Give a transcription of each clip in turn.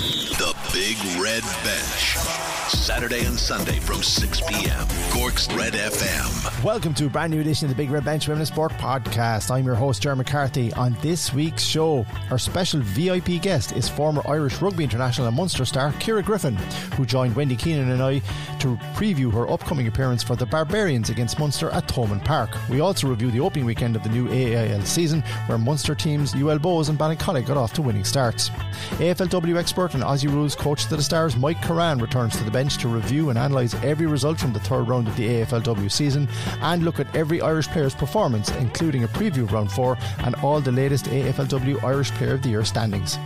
The Big Red Bench. Saturday and Sunday from 6 p.m. Cork's Red FM. Welcome to a brand new edition of the Big Red Bench Women's Sport Podcast. I'm your host, Jerry McCarthy. On this week's show, our special VIP guest is former Irish Rugby International and Munster star Ciara Griffin, who joined Wendy Keenan and I to preview her upcoming appearance for the Barbarians against Munster at Thomond Park. We also review the opening weekend of the new AIL season, where Munster teams UL Bohs and Ballincollig got off to winning starts. AFLW expert and Aussie Rules coach to the Stars, Mike Currane, returns to the bench to review and analyse every result from the third round of the AFLW season and look at every Irish player's performance, including a preview of round four and all the latest AFLW Irish Player of the Year standings.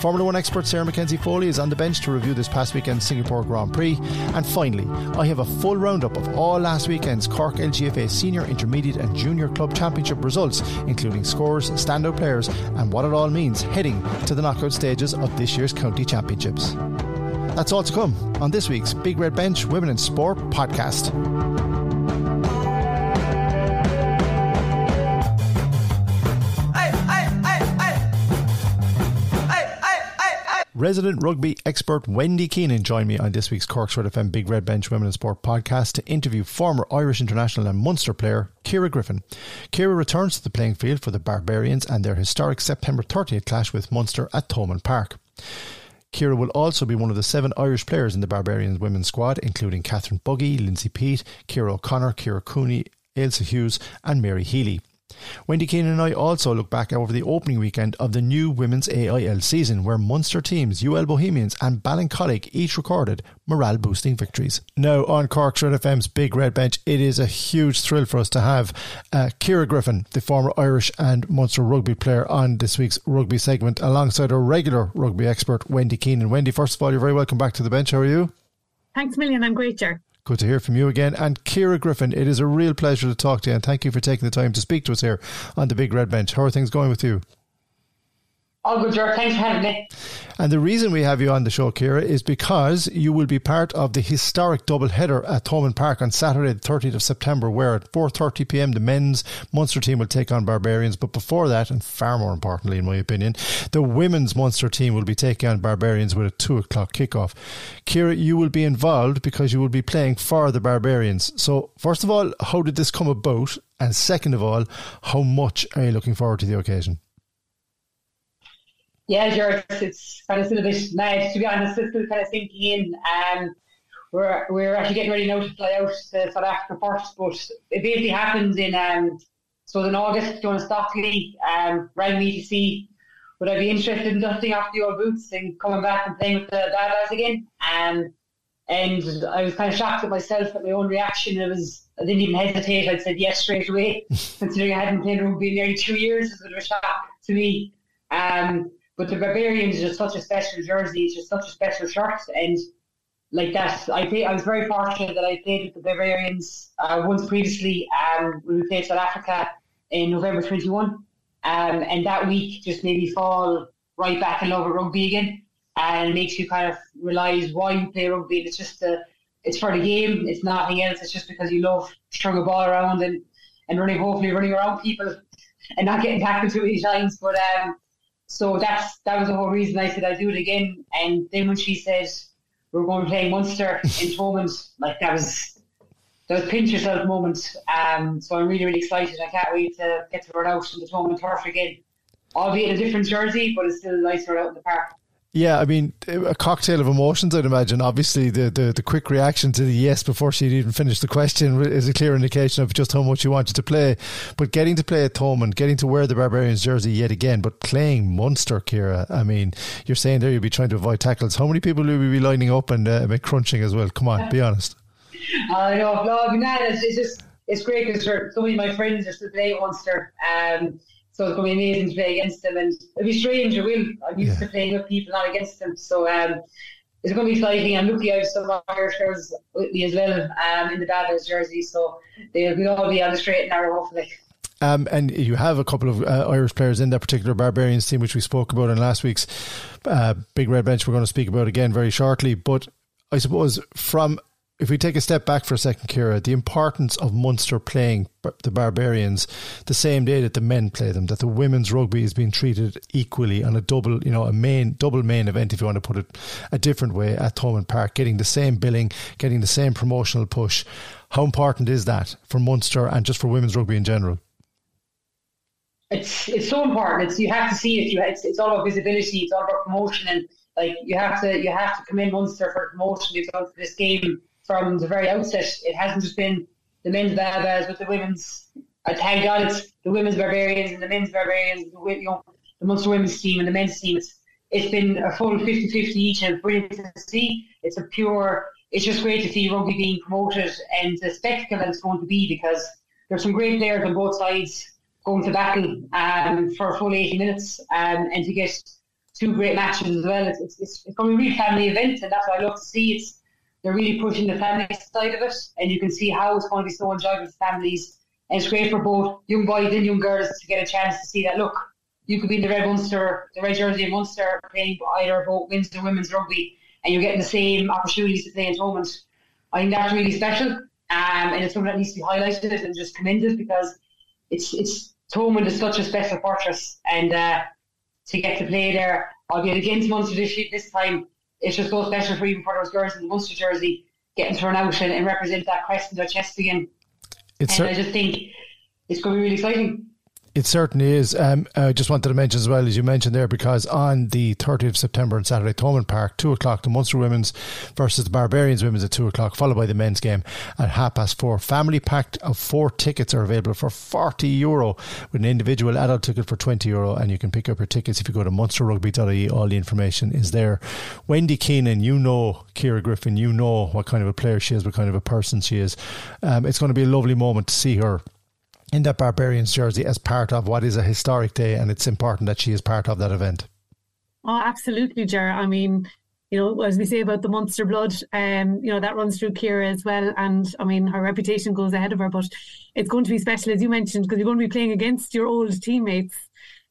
Formula One expert Sarah McKenzie-Foley is on the bench to review this past weekend's Singapore Grand Prix. And finally, I have a full roundup of all last weekend's Cork LGFA Senior, Intermediate, and Junior Club Championship results, including scores, standout players, and what it all means heading to the knockout stages of this year's county championships. That's all to come on this week's Big Red Bench Women in Sport podcast. Resident rugby expert Wendy Keenan joined me on this week's Cork's Red FM Big Red Bench Women in Sport podcast to interview former Irish international and Munster player Ciara Griffin. Ciara returns to the playing field for the Barbarians and their historic September 30th clash with Munster at Thomond Park. Ciara will also be one of the seven Irish players in the Barbarians women's squad, including Catherine Buggy, Lindsay Peat, Ciara O'Connor, Ciara Cooney, Ailsa Hughes, and Mary Healy. Wendy Keenan and I also look back over the opening weekend of the new women's AIL season, where Munster teams UL Bohemians and Ballincollig each recorded morale boosting victories. Now, on Cork's Red FM's Big Red Bench, it is a huge thrill for us to have uh, Ciara Griffin, the former Irish and Munster rugby player, on this week's rugby segment, alongside our regular rugby expert, Wendy Keane. Keenan. Wendy, first of all, you're very welcome back to the bench. How are you? Thanks million. I'm great, Jer. Good to hear from you again. And Ciara Griffin, it is a real pleasure to talk to you and thank you for taking the time to speak to us here on the Big Red Bench. How are things going with you? All good, George. Thanks for having me. And the reason we have you on the show, Ciara, is because you will be part of the historic double header at Thomond Park on Saturday, the 30th of September, where at 4.30 pm the men's Munster team will take on Barbarians. But before that, and far more importantly, in my opinion, the women's Munster team will be taking on Barbarians with a 2 o'clock kickoff. Ciara, you will be involved because you will be playing for the Barbarians. So, first of all, how did this come about? And second of all, how much are you looking forward to the occasion? Yeah, George, it's kind of still a bit mad to be honest. It's still kind of sinking in. Um, we're we're actually getting ready now to fly out to South Africa first, but it basically happens in um, so in August. Jonas Stockley um, rang me to see would I be interested in dusting off the old boots and coming back and playing with the bad lads again. Um, and I was kind of shocked at myself at my own reaction. It was I didn't even hesitate. I said yes straight away, considering I hadn't played rugby in nearly two years. It was a bit of a shock to me. Um, but the Barbarians is just such a special jersey. It's just such a special shirt, and like that, I think I was very fortunate that I played with the Barbarians uh, once previously um, when we played South Africa in November 21. Um, and that week just made me fall right back in love with rugby again. And makes you kind of realise why you play rugby. It's just a, it's for the game. It's nothing else. It's just because you love throwing a ball around and, and running, hopefully running around people and not getting tackled too many times. But um, so that's that was the whole reason I said I'd do it again. And then when she said we're going to play Munster in Thomond, like that was that was pinch yourself moment. Um, so I'm really really excited. I can't wait to get to run out in the Thomond turf again, albeit a different jersey, but it's still nice to run out in the park. Yeah, I mean, a cocktail of emotions, I'd imagine. Obviously, the, the, the quick reaction to the yes before she'd even finished the question is a clear indication of just how much you wanted to play. But getting to play at Thomond, getting to wear the Barbarians jersey yet again, but playing Munster, Ciara, I mean, you're saying there you'll be trying to avoid tackles. How many people will be lining up and uh, crunching as well? Come on, be honest. I know, no, I mean, it's, it's just, it's great because so many of my friends are still playing Munster. Um, so it's going to be amazing to play against them, and it'll be strange. I will. I'm used yeah. to playing with people, not against them. So um, it's going to be exciting. I'm lucky I have some Irish players with me as well um, in the Babas jersey, so they'll be all be on the straight and narrow, hopefully. Um, and you have a couple of uh, Irish players in that particular Barbarians team, which we spoke about in last week's uh, Big Red Bench. We're going to speak about again very shortly. But I suppose from if we take a step back for a second, Ciara, the importance of Munster playing the Barbarians the same day that the men play them, that the women's rugby is being treated equally on a double, you know, a main double main event, if you want to put it a different way, at Thomond Park, getting the same billing, getting the same promotional push. How important is that for Munster and just for women's rugby in general? It's it's so important. It's you have to see it. You it's, it's all about visibility. It's all about promotion, and like you have to you have to commend Munster for promotion. They've done for this game from the very outset. It hasn't just been the men's Barbas with the women's. I thank God it's the women's Barbarians and the men's Barbarians, the, you know, the Munster women's team and the men's team. It's, it's been a full 50-50 each and brilliant to see. It's a pure, it's just great to see rugby being promoted and the spectacle that it's going to be because there's some great players on both sides going to battle um, for a full 80 minutes um, and to get two great matches as well. It's, it's, it's going to be a real family event and that's what I love to see. It's they're really pushing the family side of it, and you can see how it's going to be so enjoyable for families. And it's great for both young boys and young girls to get a chance to see that. Look, you could be in the red Munster, the red jersey of Munster, playing either both men's or women's rugby, and you're getting the same opportunities to play in Thomond. I think that's really special, um, and it's something that needs to be highlighted and just commended because it's it's Thomond is such a special fortress, and uh, to get to play there, albeit against Munster this, this time, it's just so special for even for those girls in the Munster jersey getting thrown out and, and represent that crest in their chest again. It's and cer- I just think it's going to be really exciting. It certainly is. Um, I just wanted to mention as well, as you mentioned there, because on the 30th of September on Saturday, Thomond Park, 2 o'clock, the Munster Women's versus the Barbarians Women's at 2 o'clock, followed by the men's game at half past 4. Family packed of four tickets are available for 40 euro with an individual adult ticket for 20 euro. And you can pick up your tickets if you go to munsterrugby.ie. All the information is there. Wendy Keenan, you know Ciara Griffin, you know what kind of a player she is, what kind of a person she is. Um, it's going to be a lovely moment to see her in that Barbarians jersey as part of what is a historic day, and it's important that she is part of that event. Oh, absolutely, Ger. I mean, you know, as we say about the Munster blood, um, you know, that runs through Ciara as well. And I mean, her reputation goes ahead of her, but it's going to be special, as you mentioned, because you're going to be playing against your old teammates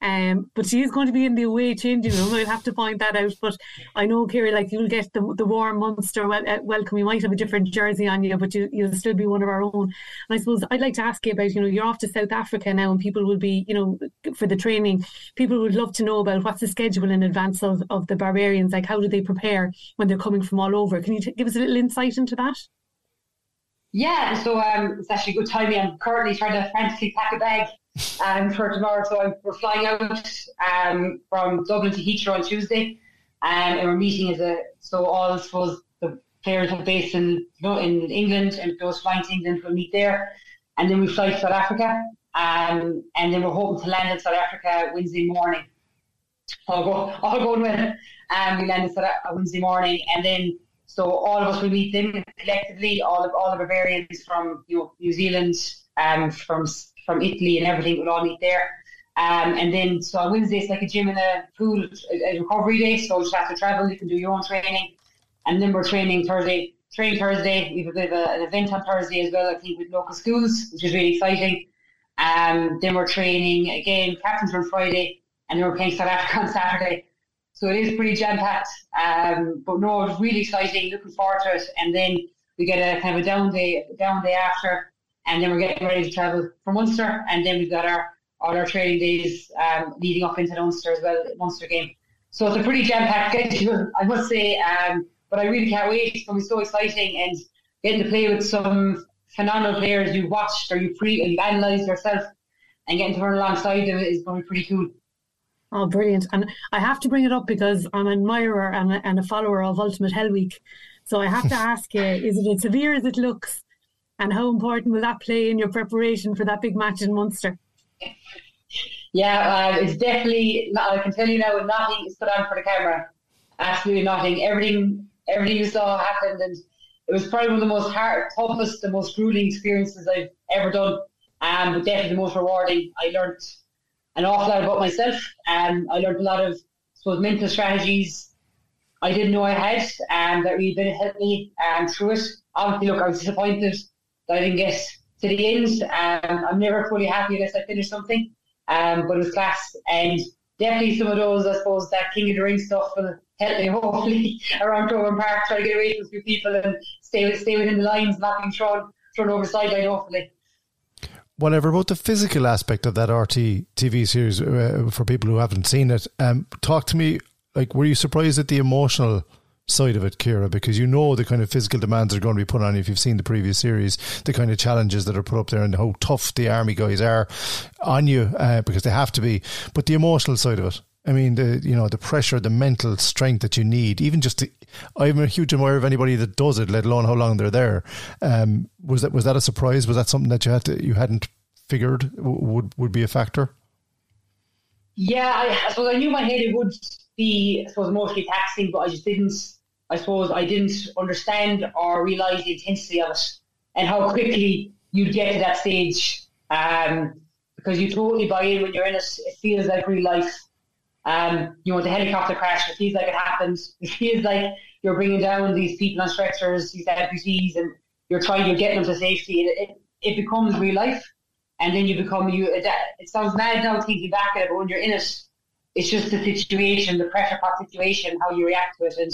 um, but she is going to be in the away changing room. I'll have to point that out. But I know, Ciara, like you'll get the the warm Munster well, uh, welcome. You might have a different jersey on you, but you, you'll still be one of our own. And I suppose I'd like to ask you about, you know, you're off to South Africa now, and people will be, you know, for the training. People would love to know about what's the schedule in advance of, of the Barbarians. Like, how do they prepare when they're coming from all over? Can you t- give us a little insight into that? Yeah, so um, it's actually a good timing. I'm currently trying to frantically pack a bag um, for tomorrow. So I'm, we're flying out um, from Dublin to Heathrow on Tuesday, um, and we're meeting as a so all I suppose the players are based in in England, and those flying to England will meet there, and then we fly to South Africa, um, and then we're hoping to land in South Africa Wednesday morning. All go all going well. Um, we land in South Africa Wednesday morning, and then. So all of us will meet them collectively, all of all of our variants from you know New Zealand, um, from from Italy and everything would all meet there. Um, and then so on Wednesday it's like a gym and a pool, a, recovery day. So you just have to travel. You can do your own training, and then we're training Thursday. Train Thursday. We have a bit of a, an event on Thursday as well. I think with local schools, which is really exciting. Um, then we're training again. Captains on Friday, and then we're playing South Africa on Saturday. So it is pretty jam packed. Um, but no, it's really exciting. Looking forward to it. And then we get a kind of a down day, down day after and then we're getting ready to travel for Munster, and then we've got our all our training days um, leading up into the Munster as well, Munster game. So it's a pretty jam packed schedule, I must say. Um, but I really can't wait. It's going to be so exciting and getting to play with some phenomenal players you watched or you pre you analysed yourself and getting to run alongside them is going to be pretty cool. Oh, brilliant. And I have to bring it up because I'm an admirer and a, and a follower of Ultimate Hell Week. So I have to ask you, is it as severe as it looks? And how important will that play in your preparation for that big match in Munster? Yeah, uh, it's definitely. I can tell you now, nothing is put on for the camera. Absolutely nothing. Everything, everything you saw happened, and it was probably one of the most hard, toughest, the most grueling experiences I've ever done. Um, but definitely the most rewarding. I learned an awful lot about myself, and um, I learned a lot of, I suppose, mental strategies I didn't know I had, and um, that really did help me um, through it. Obviously, look, I was disappointed I didn't get to the end. Um, I'm never fully happy unless I finish something, um, but it was class. And definitely some of those, I suppose, that King of the Ring stuff will help me hopefully around Thomond Park, try to get away from a few people and stay stay within the lines, not being thrown thrown over the sideline. Hopefully. Whatever about the physical aspect of that RT TV series uh, for people who haven't seen it, um, talk to me. Like, were you surprised at the emotional side of it, Ciara, because you know the kind of physical demands are going to be put on you if you've seen the previous series, the kind of challenges that are put up there, and how tough the army guys are on you uh, because they have to be. But the emotional side of it, I mean, the you know the pressure, the mental strength that you need, even just to, I'm a huge admirer of anybody that does it, let alone how long they're there. Um, was that was that a surprise? Was that something that you had to, you hadn't figured would would be a factor? Yeah, I, I suppose I knew my head it would be, I suppose, mostly taxing, but I just didn't I suppose I didn't understand or realise the intensity of it and how quickly you'd get to that stage. Um, because you totally buy in when you're in it. It feels like real life. Um, you know, the helicopter crash, it feels like it happened. It feels like you're bringing down these people on stretchers, these amputees, and you're trying, you're getting them to safety. It, it, it becomes real life. And then you become, you. It, it sounds mad now thinking back at it, but when you're in it, it's just the situation, the pressure pot situation, how you react to it. And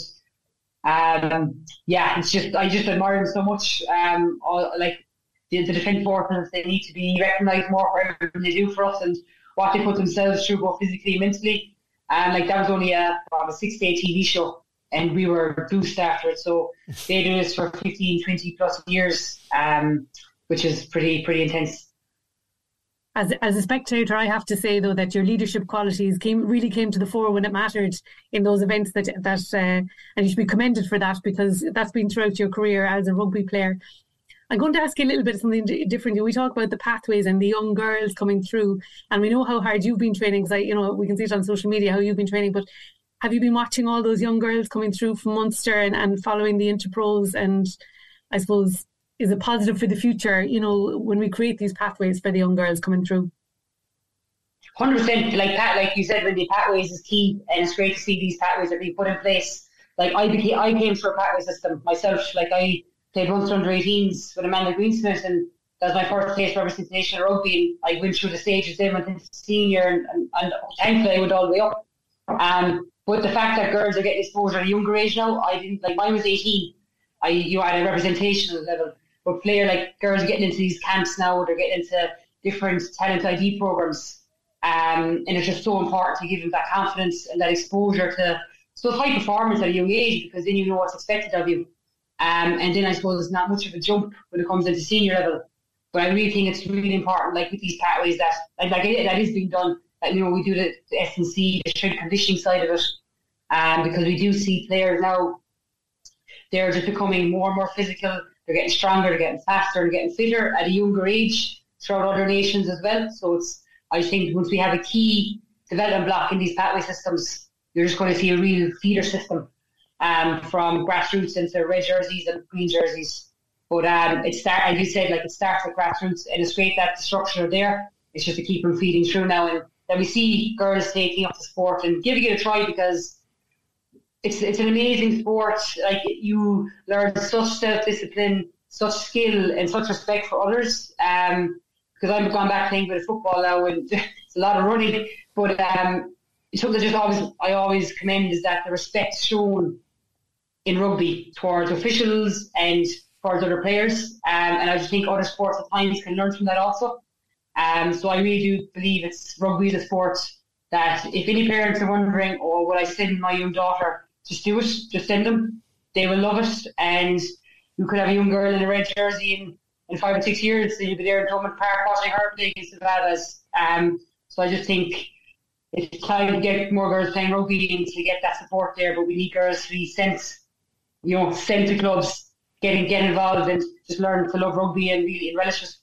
um, yeah, it's just I just admire them so much. Um, all, like the, the defence forces, they need to be recognised more for everything they do for us and what they put themselves through, both physically and mentally. And like that was only a, a six day TV show, and we were boost after it. So they do this for 15, 20 plus years, um, which is pretty pretty intense as as a spectator, I have to say though that your leadership qualities came really came to the fore when it mattered in those events. That that uh, and you should be commended for that because that's been throughout your career as a rugby player. I'm going to ask you a little bit of something different. We talk about the pathways and the young girls coming through, and we know how hard you've been training. Because you know, we can see it on social media how you've been training. But have you been watching all those young girls coming through from Munster and, and following the interpros and I suppose is a positive for the future, you know, when we create these pathways for the young girls coming through? Hundred percent, like Pat, like you said, when the pathways is key, and it's great to see these pathways are being put in place. Like I became, I came through a pathway system myself. Like I played once under 18s with Amanda Greensmith, and that was my first taste for representation rugby. And I went through the stages, then went into senior, and, and, and thankfully I went all the way up. Um, but the fact that girls are getting exposure at a younger age now, I didn't like. Mine was 18. I you had a representation level but player like girls are getting into these camps now, they're getting into different talent ID programs. Um, and it's just so important to give them that confidence and that exposure to so high performance at a young age because then you know what's expected of you. Um, and then I suppose it's not much of a jump when it comes into senior level. But I really think it's really important, like with these pathways, that like, like that is being done. That you know we do the, the S and C, the strength conditioning side of it, um, because we do see players now. They're just becoming more and more physical they're getting stronger, they're getting faster, they're getting fitter at a younger age throughout other nations as well. So it's, I think once we have a key development block in these pathway systems, you're just going to see a real feeder system um, from grassroots into red jerseys and green jerseys. But um, it start, as you said, like it starts at grassroots, and it's great that the structure are there. It's just to keep them feeding through now, and that we see girls taking up the sport and giving it a try because it's it's an amazing sport. Like you learn such self discipline, such skill, and such respect for others. Um, because I've gone back playing of football now, and it's a lot of running. But um, something that just always I always commend is that the respect shown in rugby towards officials and towards other players. Um, and I just think other sports at times can learn from that also. Um, so I really do believe it's rugby the sport that if any parents are wondering, oh, will I send my young daughter just do it. Just send them. They will love it. And you could have a young girl in a red jersey in, in five or six years, and you'll be there in Thomond Park watching her play against the Vadas. Um, so I just think it's time to get more girls playing rugby and to get that support there. But we need girls to be sent, you know, sent to clubs, getting get involved and just learn to love rugby and really relish it.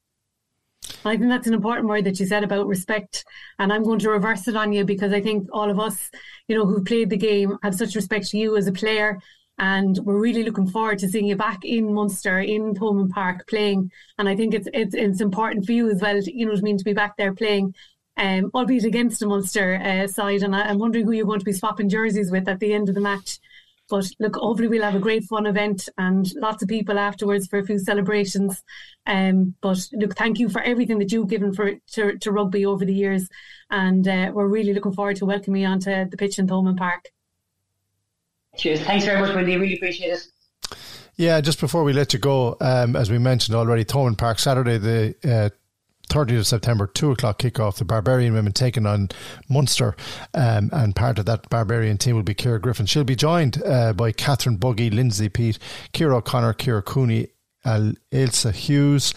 I think that's an important word that you said about respect. And I'm going to reverse it on you because I think all of us, you know, who played the game have such respect to you as a player. And we're really looking forward to seeing you back in Munster, in Thomond Park playing. And I think it's it's, it's important for you as well, to, you know what I mean, to be back there playing, um, albeit against the Munster uh, side. And I, I'm wondering who you're going to be swapping jerseys with at the end of the match. But look, hopefully we'll have a great fun event and lots of people afterwards for a few celebrations. Um, but look, thank you for everything that you've given for to, to rugby over the years, and uh, we're really looking forward to welcoming you onto the pitch in Thomond Park. Cheers. Thanks very much, Wendy. Really appreciate it. Yeah, just before we let you go, um, as we mentioned already, Thomond Park, Saturday, the uh, 30th of September, 2 o'clock kickoff. The Barbarian women taking on Munster. Um, and part of that Barbarian team will be Ciara Griffin. She'll be joined uh, by Catherine Buggy, Lindsay Peat, Ciara O'Connor, Ciara Cooney, Ailsa Hughes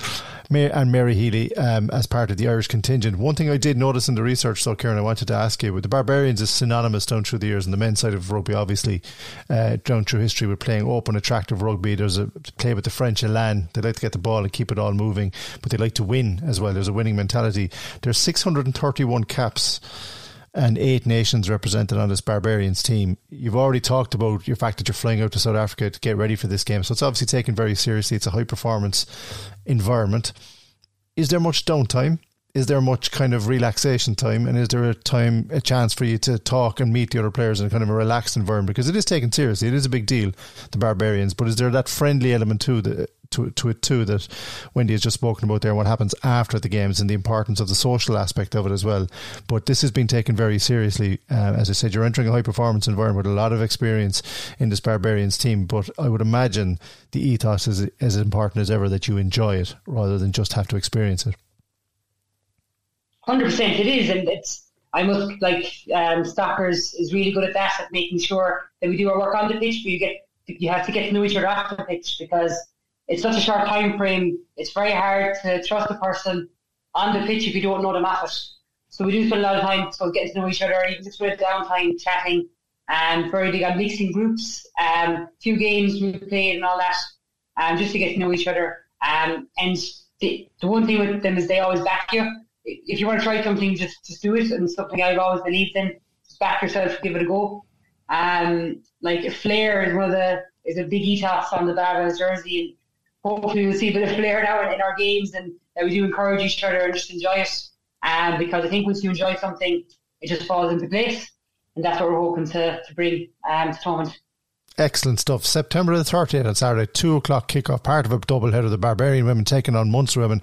and Mary Healy um, as part of the Irish contingent. One thing I did notice in the research, though, Kieran, I wanted to ask you: the Barbarians is synonymous down through the years, and the men's side of rugby, obviously, uh, down through history, with playing open, attractive rugby. There's a play with the French elan. They like to get the ball and keep it all moving, but they like to win as well. There's a winning mentality. There's 631 caps and eight nations represented on this Barbarians team. You've already talked about your fact that you're flying out to South Africa to get ready for this game. So it's obviously taken very seriously. It's a high performance environment. Is there much downtime? Is there much kind of relaxation time? And is there a time, a chance for you to talk and meet the other players in kind of a relaxed environment? Because it is taken seriously. It is a big deal, the Barbarians. But is there that friendly element too that to, to it too that Wendy has just spoken about there, what happens after the games and the importance of the social aspect of it as well. But this has been taken very seriously. Uh, as I said, you're entering a high performance environment with a lot of experience in this Barbarians team, but I would imagine the ethos is as important as ever that you enjoy it rather than just have to experience it. Hundred percent, it is, and it's. I must like um, Stockers is really good at that, at making sure that we do our work on the pitch. But you get you have to get to know each other after the pitch because it's such a short time frame. It's very hard to trust a person on the pitch if you don't know them at it. So we do spend a lot of time so getting to know each other, even just with downtime, chatting, and very big on mixing groups. Um, few games we played and all that, um, just to get to know each other. Um, and the, the one thing with them is they always back you. If you want to try something, just just do it. And something I've always believed in, just back yourself, give it a go. Um, like flair is one of the is a big ethos on the Barbas jersey hopefully we'll see a bit of flair now in, in our games and that we do encourage each other and just enjoy it. Um, because I think once you enjoy something, it just falls into place. And that's what we're hoping to, to bring um, to Thomond. Excellent stuff. September the 30th on Saturday, 2 o'clock kickoff, part of a double header. The Barbarian women taking on Munster women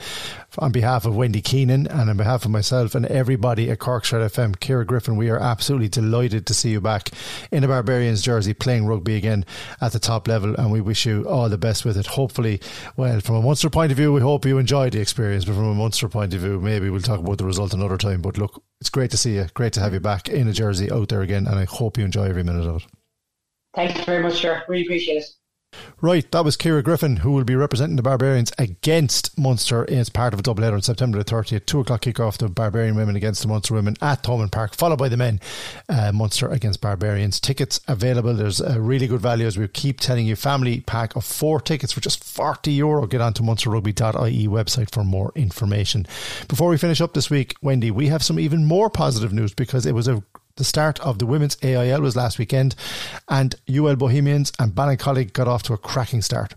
on behalf of Wendy Keenan and on behalf of myself and everybody at Cork's Red FM. Ciara Griffin, we are absolutely delighted to see you back in a Barbarians jersey playing rugby again at the top level and we wish you all the best with it. Hopefully, well, from a Munster point of view, we hope you enjoyed the experience, but from a Munster point of view, maybe we'll talk about the result another time. But look, it's great to see you. Great to have you back in a jersey out there again and I hope you enjoy every minute of it. Thanks very much, sir. Really appreciate it. Right, that was Ciara Griffin, who will be representing the Barbarians against Munster as part of a double header on September the 30th. 2 o'clock kick-off, the Barbarian women against the Munster women at Thomond Park, followed by the men, uh, Munster against Barbarians. Tickets available. There's a really good value, as we keep telling you. Family pack of four tickets for just 40 euro. Get on to munsterrugby.ie website for more information. Before we finish up this week, Wendy, we have some even more positive news because it was a the start of the women's AIL was last weekend, and UL Bohemians and Ballincollig got off to a cracking start.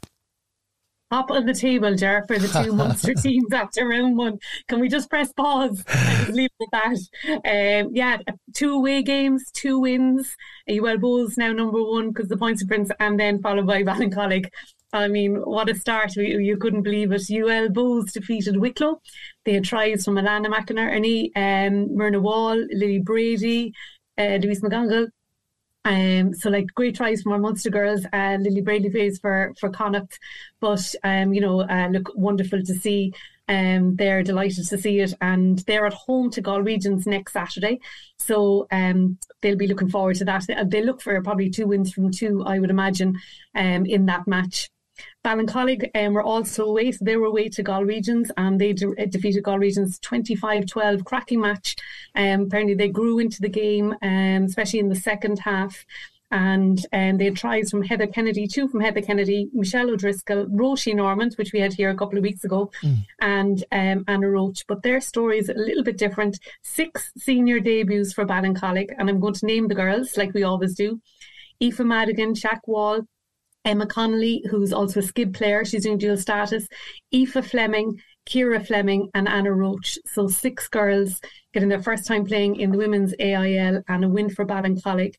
Top of the table, Jar, for the two Munster teams after round one. Can we just press pause and leave it at that? Um, yeah, two away games, two wins. UL Bohs now number one because the points difference, and then followed by Ballincollig. I mean, what a start. You couldn't believe it. UL Bohs defeated Wicklow. They had tries from Alana McInerney, um, Myrna Wall, Lily Brady, uh, Louise McGonagall. Um, so like great tries from our Munster girls, uh, Lily Brady plays for for Connacht, but um, you know, uh, look wonderful to see. Um, they're delighted to see it, and they're at home to Galwegians next Saturday, so um, they'll be looking forward to that. They look for probably two wins from two, I would imagine, um, in that match. Ballincollig um, were also away, so they were away to Galwegians and they de- uh, defeated Galwegians 25-12, cracking match. Um, apparently they grew into the game, um, especially in the second half. And um, they had tries from Heather Kennedy, two from Heather Kennedy, Michelle O'Driscoll, Roshi Normand, which we had here a couple of weeks ago, mm. and um, Anna Roach. But their story is a little bit different. Six senior debuts for Ballincollig, and I'm going to name the girls like we always do. Aoife Madigan, Shaq Wall, Emma Connolly, who's also a skid player, she's doing dual status, Aoife Fleming, Ciara Fleming, and Anna Roach. So six girls getting their first time playing in the women's AIL and a win for Ballincollig.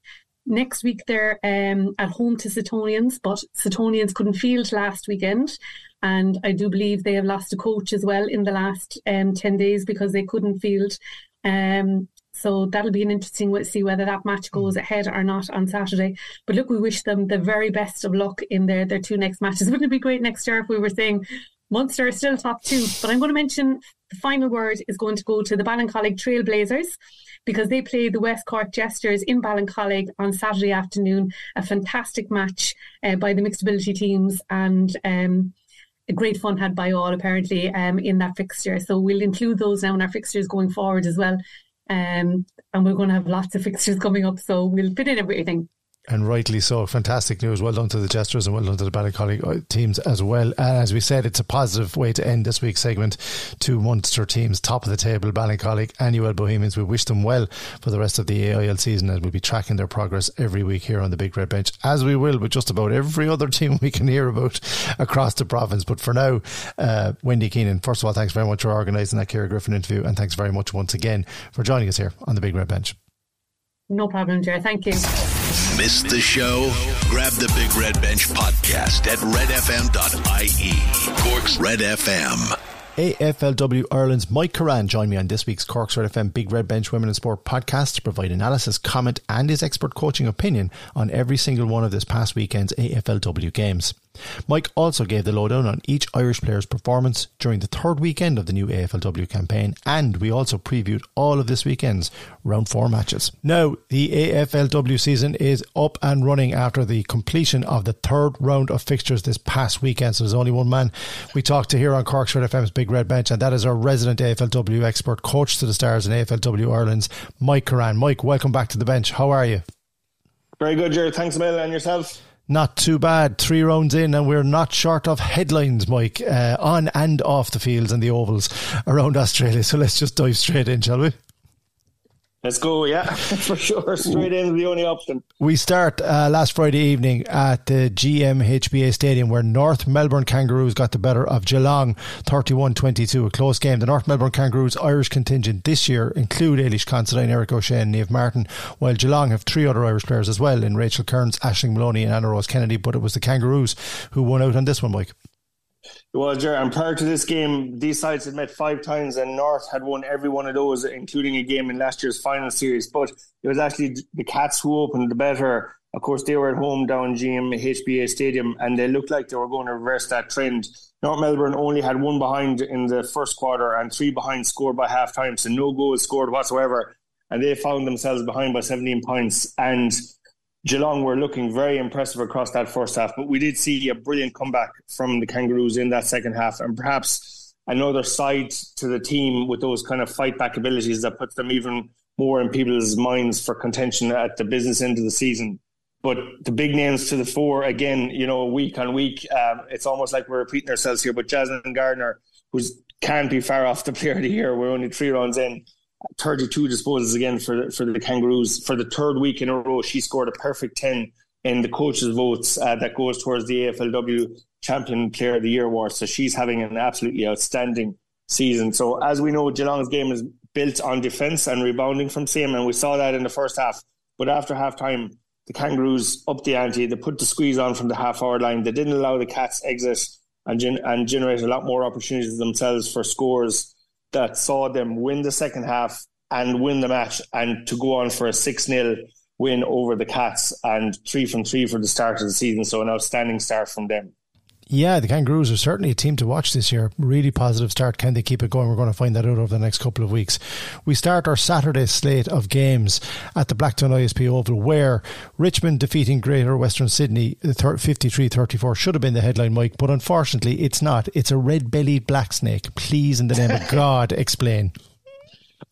Next week they're um, at home to Setonians, but Setonians couldn't field last weekend. And I do believe they have lost a coach as well in the last um, 10 days because they couldn't field. Um, So that'll be an interesting to see whether that match goes mm. ahead or not on Saturday. But look, we wish them the very best of luck in their, their two next matches. Wouldn't it be great next year if we were saying Munster is still top two? But I'm going to mention the final word is going to go to the Ballincollig Trailblazers because they play the West Cork Jesters in Ballincollig on Saturday afternoon. A fantastic match uh, by the mixed ability teams and um, a great fun had by all apparently um, in that fixture. So we'll include those now in our fixtures going forward as well. Um, and we're going to have lots of fixtures coming up, so we'll fit in everything and rightly so. Fantastic news. Well done to the Jesters and well done to the Ballincollig uh, teams as well. And as we said, it's a positive way to end this week's segment. Two Munster teams, top of the table, Ballincollig and UL Bohemians. We wish them well for the rest of the AIL season and we'll be tracking their progress every week here on the Big Red Bench, as we will with just about every other team we can hear about across the province. But for now, uh, Wendy Keenan, first of all, thanks very much for organising that Ciara Griffin interview and thanks very much once again for joining us here on the Big Red Bench. No problem, Jerry. Thank you. Missed the show? Grab the Big Red Bench podcast at redfm.ie. Cork's Red FM. AFLW Ireland's Mike Currane joined me on this week's Cork's Red FM Big Red Bench Women in Sport podcast to provide analysis, comment, and his expert coaching opinion on every single one of this past weekend's AFLW games. Mike also gave the lowdown on each Irish player's performance during the third weekend of the new AFLW campaign, and we also previewed all of this weekend's round four matches. Now, the AFLW season is up and running after the completion of the third round of fixtures this past weekend. So there's only one man we talked to here on Cork's Red FM's Big Red Bench, and that is our resident AFLW expert, coach to the Stars in AFLW Ireland's Mike Currane. Mike, welcome back to the bench. How are you? Very good, Jared. Thanks, Mel, and yourself? Not too bad. Three rounds in, and we're not short of headlines, Mike, uh, on and off the fields and the ovals around Australia. So let's just dive straight in, shall we? Let's go, yeah, for sure. Straight in is the only option. We start uh, last Friday evening at the GMHBA Stadium where North Melbourne Kangaroos got the better of Geelong 31 22. A close game. The North Melbourne Kangaroos Irish contingent this year include Ailish Considine, Erika O'Shea, and Niamh Martin, while Geelong have three other Irish players as well in Rachel Kearns, Aishling Moloney, and Anna Rose Kennedy. But it was the Kangaroos who won out on this one, Mike. Well, Jerry, and prior to this game, these sides had met five times, and North had won every one of those, including a game in last year's final series. But it was actually the Cats who opened the better. Of course, they were at home down GM HBA Stadium, and they looked like they were going to reverse that trend. North Melbourne only had one behind in the first quarter and three behind scored by half time, so no goals scored whatsoever. And they found themselves behind by 17 points. And Geelong were looking very impressive across that first half, but we did see a brilliant comeback from the Kangaroos in that second half, and perhaps another side to the team with those kind of fight back abilities that puts them even more in people's minds for contention at the business end of the season. But the big names to the fore again, you know, week on week, um, it's almost like we're repeating ourselves here. But Jasmine Garner, who's can't be far off the player of the year, we're only three rounds in 32 disposals again for for the Kangaroos for the third week in a row. She scored a perfect 10 in the coaches' votes uh, that goes towards the AFLW Champion Player of the Year award. So she's having an absolutely outstanding season. So as we know, Geelong's game is built on defence and rebounding from same, and we saw that in the first half. But after half time, the Kangaroos upped the ante. They put the squeeze on from the half hour line. They didn't allow the Cats exit and, gen- and generate a lot more opportunities themselves for scores that saw them win the second half and win the match and to go on for a 6 0 win over the Cats and three from three for the start of the season. So an outstanding start from them. Yeah, the Kangaroos are certainly a team to watch this year. Really positive start. Can they keep it going? We're going to find that out over the next couple of weeks. We start our Saturday slate of games at the Blacktown ISP Oval, where Richmond defeating Greater Western Sydney 53 34 should have been the headline, Mike, but unfortunately it's not. It's a red bellied black snake. Please, in the name of God, explain.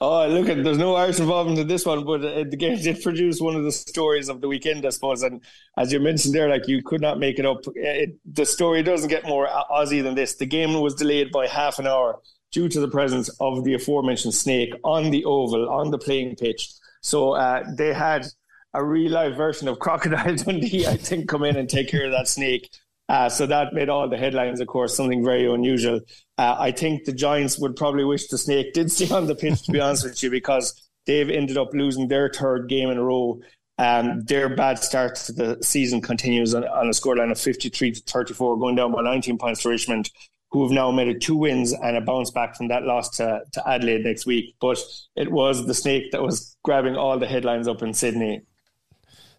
Oh, look at there's no Irish involvement in this one, but uh, the game did produce one of the stories of the weekend, I suppose. And as you mentioned there, like you could not make it up. It, the story doesn't get more Aussie than this. The game was delayed by half an hour due to the presence of the aforementioned snake on the oval on the playing pitch. So uh, they had a real live version of Crocodile Dundee, I think, come in and take care of that snake. Uh, so that made all the headlines, of course, something very unusual. Uh, I think the Giants would probably wish the Snake did stay on the pitch, to be honest with you, because they've ended up losing their third game in a row. Um, their bad start to the season continues on, on a scoreline of 53 to 34, going down by 19 points to Richmond, who have now made it two wins and a bounce back from that loss to, to Adelaide next week. But it was the snake that was grabbing all the headlines up in Sydney.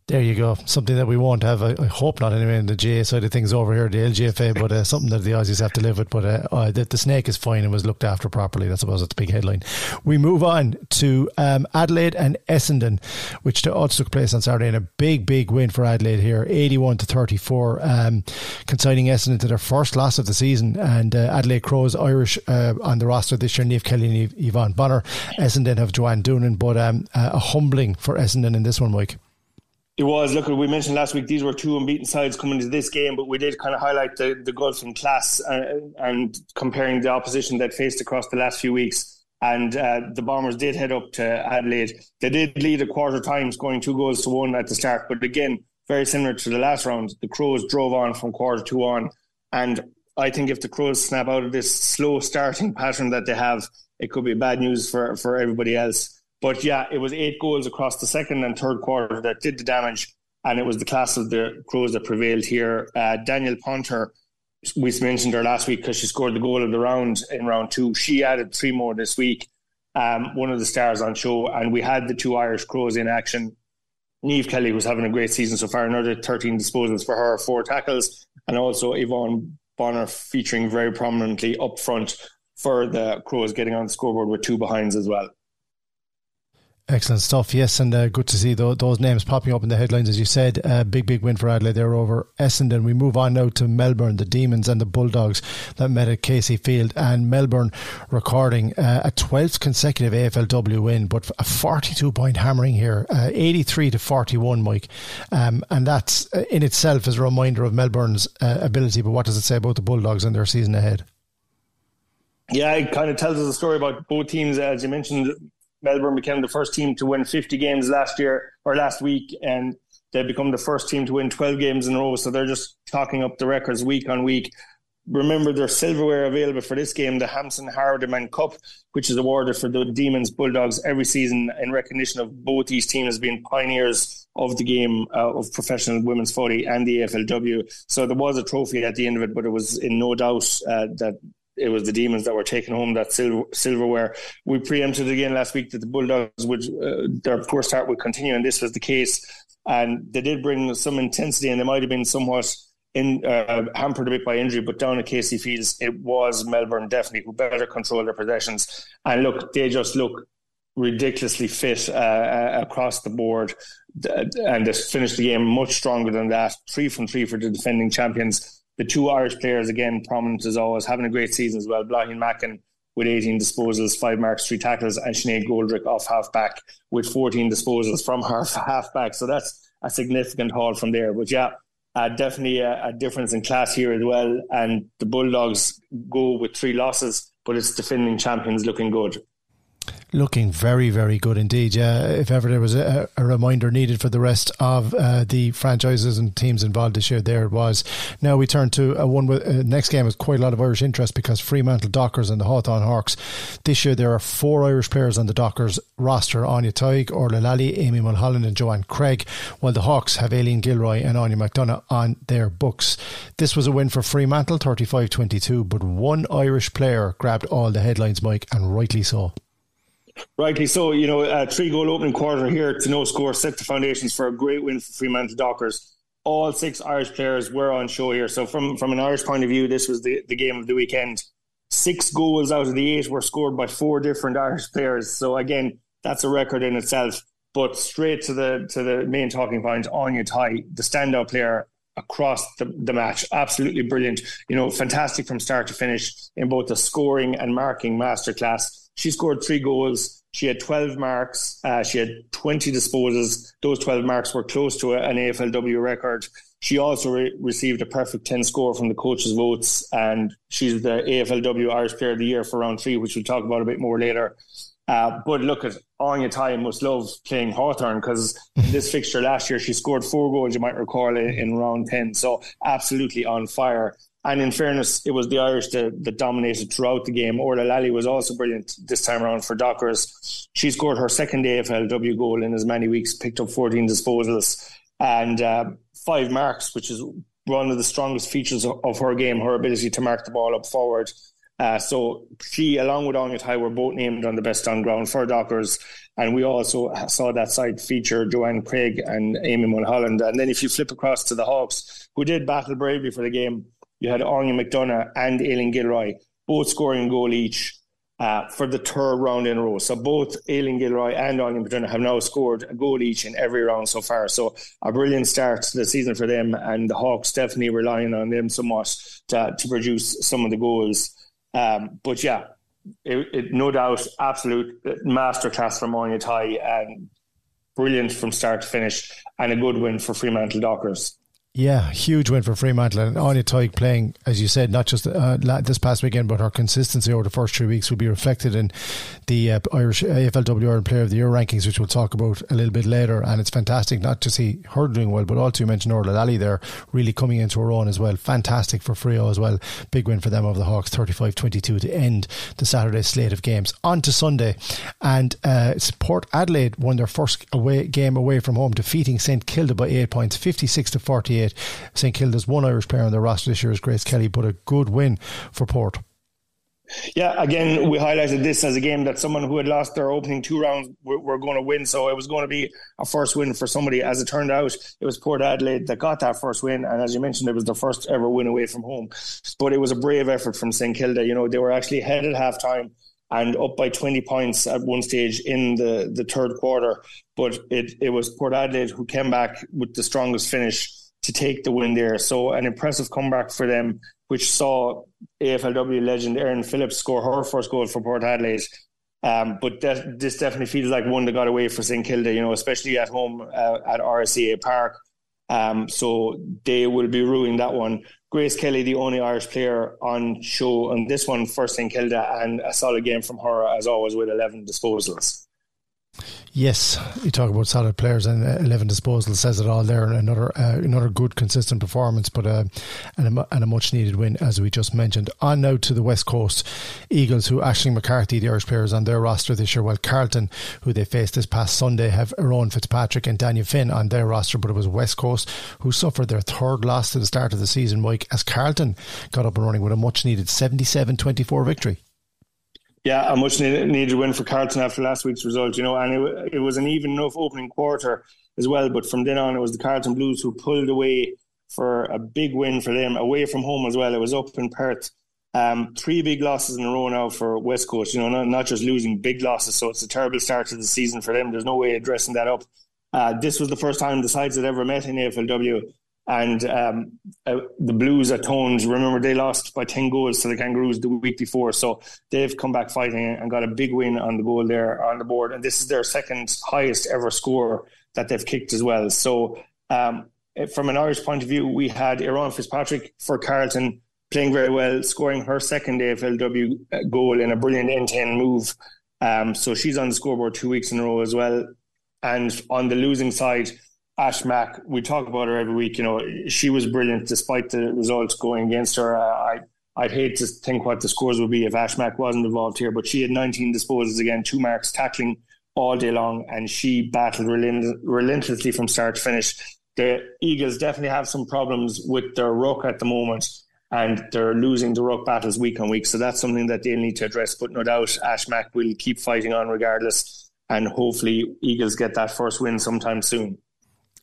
There you go. Something that we won't have. I, hope not anyway. In the GA side of things over here, the LGFA, but uh, something that the Aussies have to live with. But uh, uh, the, the, snake is fine and was looked after properly. That's suppose it's a big headline. We move on to um, Adelaide and Essendon, which also took place on Saturday, and a big, big win for Adelaide here, eighty-one to thirty-four, um, consigning Essendon to their first loss of the season. And uh, Adelaide Crows Irish uh, on the roster this year: Niamh Kelly and Yvonne Bonner. Essendon have Joanne Doonan, but um, a humbling for Essendon in this one, Mike. It was. Look, we mentioned last week these were two unbeaten sides coming into this game, but we did kind of highlight the, the in class uh, and comparing the opposition that faced across the last few weeks. And uh, the Bombers did head up to Adelaide. They did lead a quarter time, scoring two goals to one at the start. But again, very similar to the last round, the Crows drove on from quarter two on. And I think if the Crows snap out of this slow starting pattern that they have, it could be bad news for, for everybody else. But yeah, it was eight goals across the second and third quarter that did the damage, and it was the class of the Crows that prevailed here. Uh, Danielle Ponter, we mentioned her last week because she scored the goal of the round in round two. She added three more this week. Um, one of the stars on show, and we had the two Irish Crows in action. Niamh Kelly was having a great season so far, another 13 disposals for her, four tackles, and also Yvonne Bonner featuring very prominently up front for the Crows, getting on the scoreboard with two behinds as well. Excellent stuff, yes, and uh, good to see those, those, names popping up in the headlines, as you said. Uh, big, big win for Adelaide there over Essendon. We move on now to Melbourne, the Demons and the Bulldogs that met at Casey Field, and Melbourne recording uh, a 12th consecutive AFLW win, but a 42 point hammering here, uh, 83 to 41, Mike. Um, and that's uh, in itself is a reminder of Melbourne's uh, ability, but what does it say about the Bulldogs and their season ahead? Yeah, it kind of tells us a story about both teams. As you mentioned, Melbourne became the first team to win 50 games last year or last week, and they become the first team to win 12 games in a row. So they're just talking up the records week on week. Remember, there's silverware available for this game, the Hampson Hardeman Cup, which is awarded for the Demons Bulldogs every season in recognition of both these teams being pioneers of the game uh, of professional women's footy and the AFLW. So there was a trophy at the end of it, but it was in no doubt uh, that it was the Demons that were taking home that silver, silverware. We preempted again last week that the Bulldogs would uh, their poor start would continue, and this was the case. And they did bring some intensity, and they might have been somewhat in uh, hampered a bit by injury. But down at Casey Fields, it was Melbourne definitely who better controlled their possessions. And look, they just look ridiculously fit uh, uh across the board, and they finished the game much stronger than that. Three from three for the defending champions the two Irish players, again, prominent as always, having a great season as well. Blaithin Mackin with 18 disposals, five marks, three tackles, and Sinead Goldrick off halfback with 14 disposals from her halfback. So that's a significant haul from there. But yeah, uh, definitely a, a, difference in class here as well. And the Bulldogs go with three losses, but it's defending champions looking good looking very, very good indeed. Yeah, if ever there was a, a reminder needed for the rest of uh, the franchises and teams involved this year, there it was. Now we turn to a one. With, uh, next game has quite a lot of Irish interest because Fremantle Dockers and the Hawthorn Hawks. This year there are four Irish players on the Dockers roster: Áine Tighe, Orla Lally, Amy Mulholland, and Joanne Cregg. While the Hawks have Aileen Gilroy and Áine McDonagh on their books. This was a win for Fremantle, 35-22, but one Irish player grabbed all the headlines, Mike, and rightly so. Rightly so. You know, a three goal opening quarter here to no score set the foundations for a great win for Fremantle Dockers. All six Irish players were on show here. So, from, from an Irish point of view, this was the, the game of the weekend. Six goals out of the eight were scored by four different Irish players. So, again, that's a record in itself. But straight to the to the main talking point, Áine Tighe, the standout player across the, the match. Absolutely brilliant. You know, fantastic from start to finish in both the scoring and marking masterclass she scored three goals. She had 12 marks. Uh, she had 20 disposals. Those 12 marks were close to an AFLW record. She also re- received a perfect 10 score from the coaches' votes, and she's the AFLW Irish Player of the Year for round three, which we'll talk about a bit more later. Uh, but look at Áine Tighe must love playing Hawthorn because this fixture last year she scored four goals, you might recall, in, in round 10. So absolutely on fire. And in fairness, it was the Irish that, that dominated throughout the game. Orla Lally was also brilliant this time around for Dockers. She scored her second AFLW goal in as many weeks, picked up 14 disposals and uh, five marks, which is one of the strongest features of, of her game, her ability to mark the ball up forward. Uh, so she, along with Áine Tighe, were both named on the best on ground for Dockers. And we also saw that side feature Joanne Cregg and Amy Mulholland. And then if you flip across to the Hawks, who did battle bravely for the game, you had Áine McDonagh and Aileen Gilroy, both scoring a goal each uh, for the third round in a row. So both Aileen Gilroy and Áine McDonagh have now scored a goal each in every round so far. So a brilliant start to the season for them, and the Hawks definitely relying on them somewhat to, to produce some of the goals. Um, but yeah, it, it, no doubt, absolute masterclass from Áine Tighe and brilliant from start to finish, and a good win for Fremantle Dockers. Yeah, huge win for Fremantle and Áine Tighe playing, as you said, not just uh, this past weekend, but her consistency over the first three weeks will be reflected in the uh, Irish AFLW Ireland Player of the Year rankings, which we'll talk about a little bit later. And it's fantastic not to see her doing well, but also you mentioned Orla Lally there really coming into her own as well. Fantastic for Freo as well. Big win for them over the Hawks, 35-22 to end the Saturday slate of games. On to Sunday, and uh, Port Adelaide won their first away game away from home, defeating St Kilda by eight points, 56 to 48. St Kilda's one Irish player on their roster this year is Grace Kelly, but a good win for Port. Yeah, again, we highlighted this as a game that someone who had lost their opening two rounds were, were, going to win. So it was going to be a first win for somebody. As it turned out, it was Port Adelaide that got that first win. And as you mentioned, it was their first ever win away from home. But it was a brave effort from St Kilda. You know, they were actually ahead at halftime and up by 20 points at one stage in the, the third quarter. But it, it was Port Adelaide who came back with the strongest finish to take the win there. So an impressive comeback for them, which saw AFLW legend Erin Phillips score her first goal for Port Adelaide. Um, but this definitely feels like one that got away for St Kilda, you know, especially at home uh, at RSEA Park. Um, so they will be ruining that one. Grace Kelly, the only Irish player on show on this one for St Kilda, and a solid game from her as always with 11 disposals. Yes, you talk about solid players and uh, eleven disposals says it all there. Another uh, another good consistent performance, but uh, and, a, and a much needed win as we just mentioned. On now to the West Coast Eagles, who Aisling McCarthy, the Irish players on their roster this year, while Carlton, who they faced this past Sunday, have Erone Fitzpatrick and Dayna Finn on their roster, but it was West Coast who suffered their third loss to the start of the season. Mike, as Carlton got up and running with a much needed 77-24 victory. Yeah, a much needed win for Carlton after last week's result, you know, and it, it was an even enough opening quarter as well. But from then on, it was the Carlton Blues who pulled away for a big win for them away from home as well. It was up in Perth. Um, three big losses in a row now for West Coast, you know, not, not just losing big losses. So it's a terrible start to the season for them. There's no way of dressing that up. Uh, this was the first time the sides had ever met in AFLW and um, uh, the Blues at Tones, remember they lost by 10 goals to the Kangaroos the week before. So they've come back fighting and got a big win on the goal there on the board. And this is their second highest ever score that they've kicked as well. So um, from an Irish point of view, we had Erone Fitzpatrick for Carlton playing very well, scoring her second AFLW uh, goal in a brilliant end to end move. Um, so she's on the scoreboard two weeks in a row as well. And on the losing side, Ash Mack, we talk about her every week. You know, she was brilliant despite the results going against her. I I'd hate to think what the scores would be if Ash Mack wasn't involved here, but she had 19 disposals again, two marks, tackling all day long, and she battled relent- relentlessly from start to finish. The Eagles definitely have some problems with their ruck at the moment, and they're losing the ruck battles week on week. So that's something that they'll need to address. But no doubt, Ash Mack will keep fighting on regardless, and hopefully, Eagles get that first win sometime soon.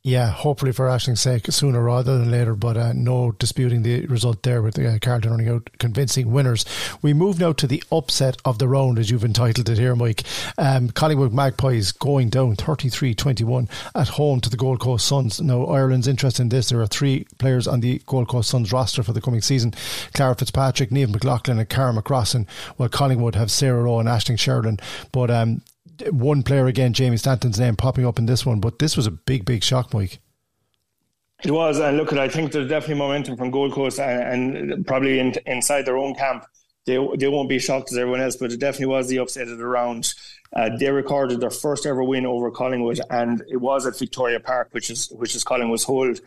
Yeah, hopefully for Aisling's sake, sooner rather than later, but uh, no disputing the result there with uh, Carlton running out convincing winners. We move now to the upset of the round, as you've entitled it here, Mike. Um, Collingwood Magpies going down 33 21 at home to the Gold Coast Suns. Now, Ireland's interest in this. There are three players on the Gold Coast Suns roster for the coming season Clara Fitzpatrick, Niamh McLaughlin, and Cara McCrossan, while Collingwood have Sarah Rowe and Aishling Sheridan. But um, one player again, Jamie Stanton's name popping up in this one, but this was a big, big shock, Mike. It was, and look, at I think there's definitely momentum from Gold Coast, and, and probably in, inside their own camp, they they won't be shocked as everyone else, but it definitely was the upset of the round. Uh, they recorded their first ever win over Collingwood, and it was at Victoria Park, which is which is Collingwood's hold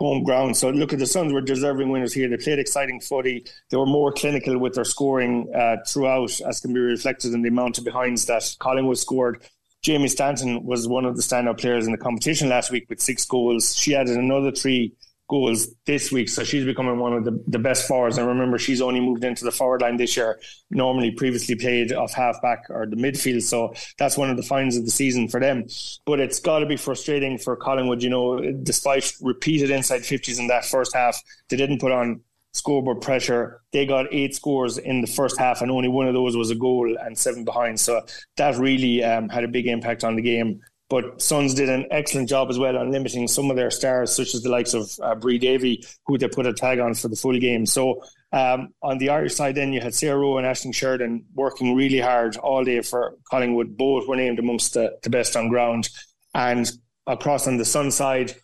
home ground. So look at the Suns were deserving winners here. They played exciting footy. They were more clinical with their scoring uh, throughout, as can be reflected in the amount of behinds that Collingwood scored. Jamie Stanton was one of the standout players in the competition last week with six goals. She added another three goals this week. So she's becoming one of the, the best forwards. And remember, she's only moved into the forward line this year, normally previously played off half back or the midfield. So that's one of the finds of the season for them. But it's got to be frustrating for Collingwood. You know, despite repeated inside 50s in that first half, they didn't put on scoreboard pressure. They got eight scores in the first half, and only one of those was a goal and seven behind. So that really um, had a big impact on the game. But Suns did an excellent job as well on limiting some of their stars, such as the likes of uh, Bri Davey, who they put a tag on for the full game. So um, on the Irish side, then you had Sarah Rowe and Aishling Sheridan working really hard all day for Collingwood. Both were named amongst the, the best on ground. And across on the Sun side,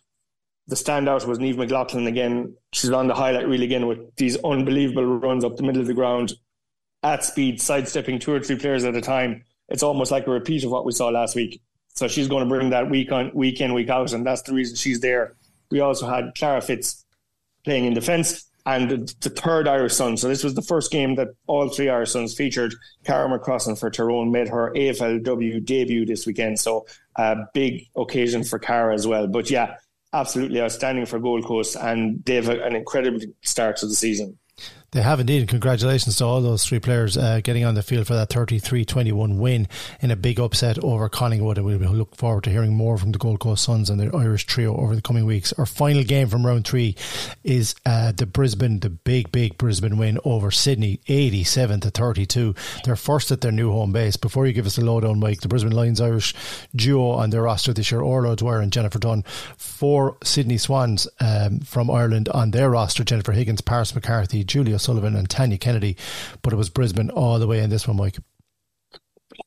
the standout was Niamh McLaughlin again. She's on the highlight reel again with these unbelievable runs up the middle of the ground at speed, sidestepping two or three players at a time. It's almost like a repeat of what we saw last week. So she's going to bring that week on, week in, week out, and that's the reason she's there. We also had Clara Fitz playing in defence and the, the, third Irish Sun. So this was the first game that all three Irish Suns featured. Cara McCrossan for Tyrone made her AFLW debut this weekend. So a big occasion for Cara as well. But yeah, absolutely outstanding for Gold Coast, and they have an incredible start to the season. They have indeed. And congratulations to all those three players uh, getting on the field for that 33 21 win in a big upset over Collingwood. And we will look forward to hearing more from the Gold Coast Suns and their Irish trio over the coming weeks. Our final game from round three is uh, the Brisbane, the big, big Brisbane win over Sydney, 87 to 32. They're first at their new home base. Before you give us the lowdown, Mike, the Brisbane Lions Irish duo on their roster this year, Orla Dwyer and Jennifer Dunne. Four Sydney Swans um, from Ireland on their roster Jennifer Higgins, Paris McCarthy, Julia Sullivan and Tanya Kennedy, but it was Brisbane all the way in this one, Mike.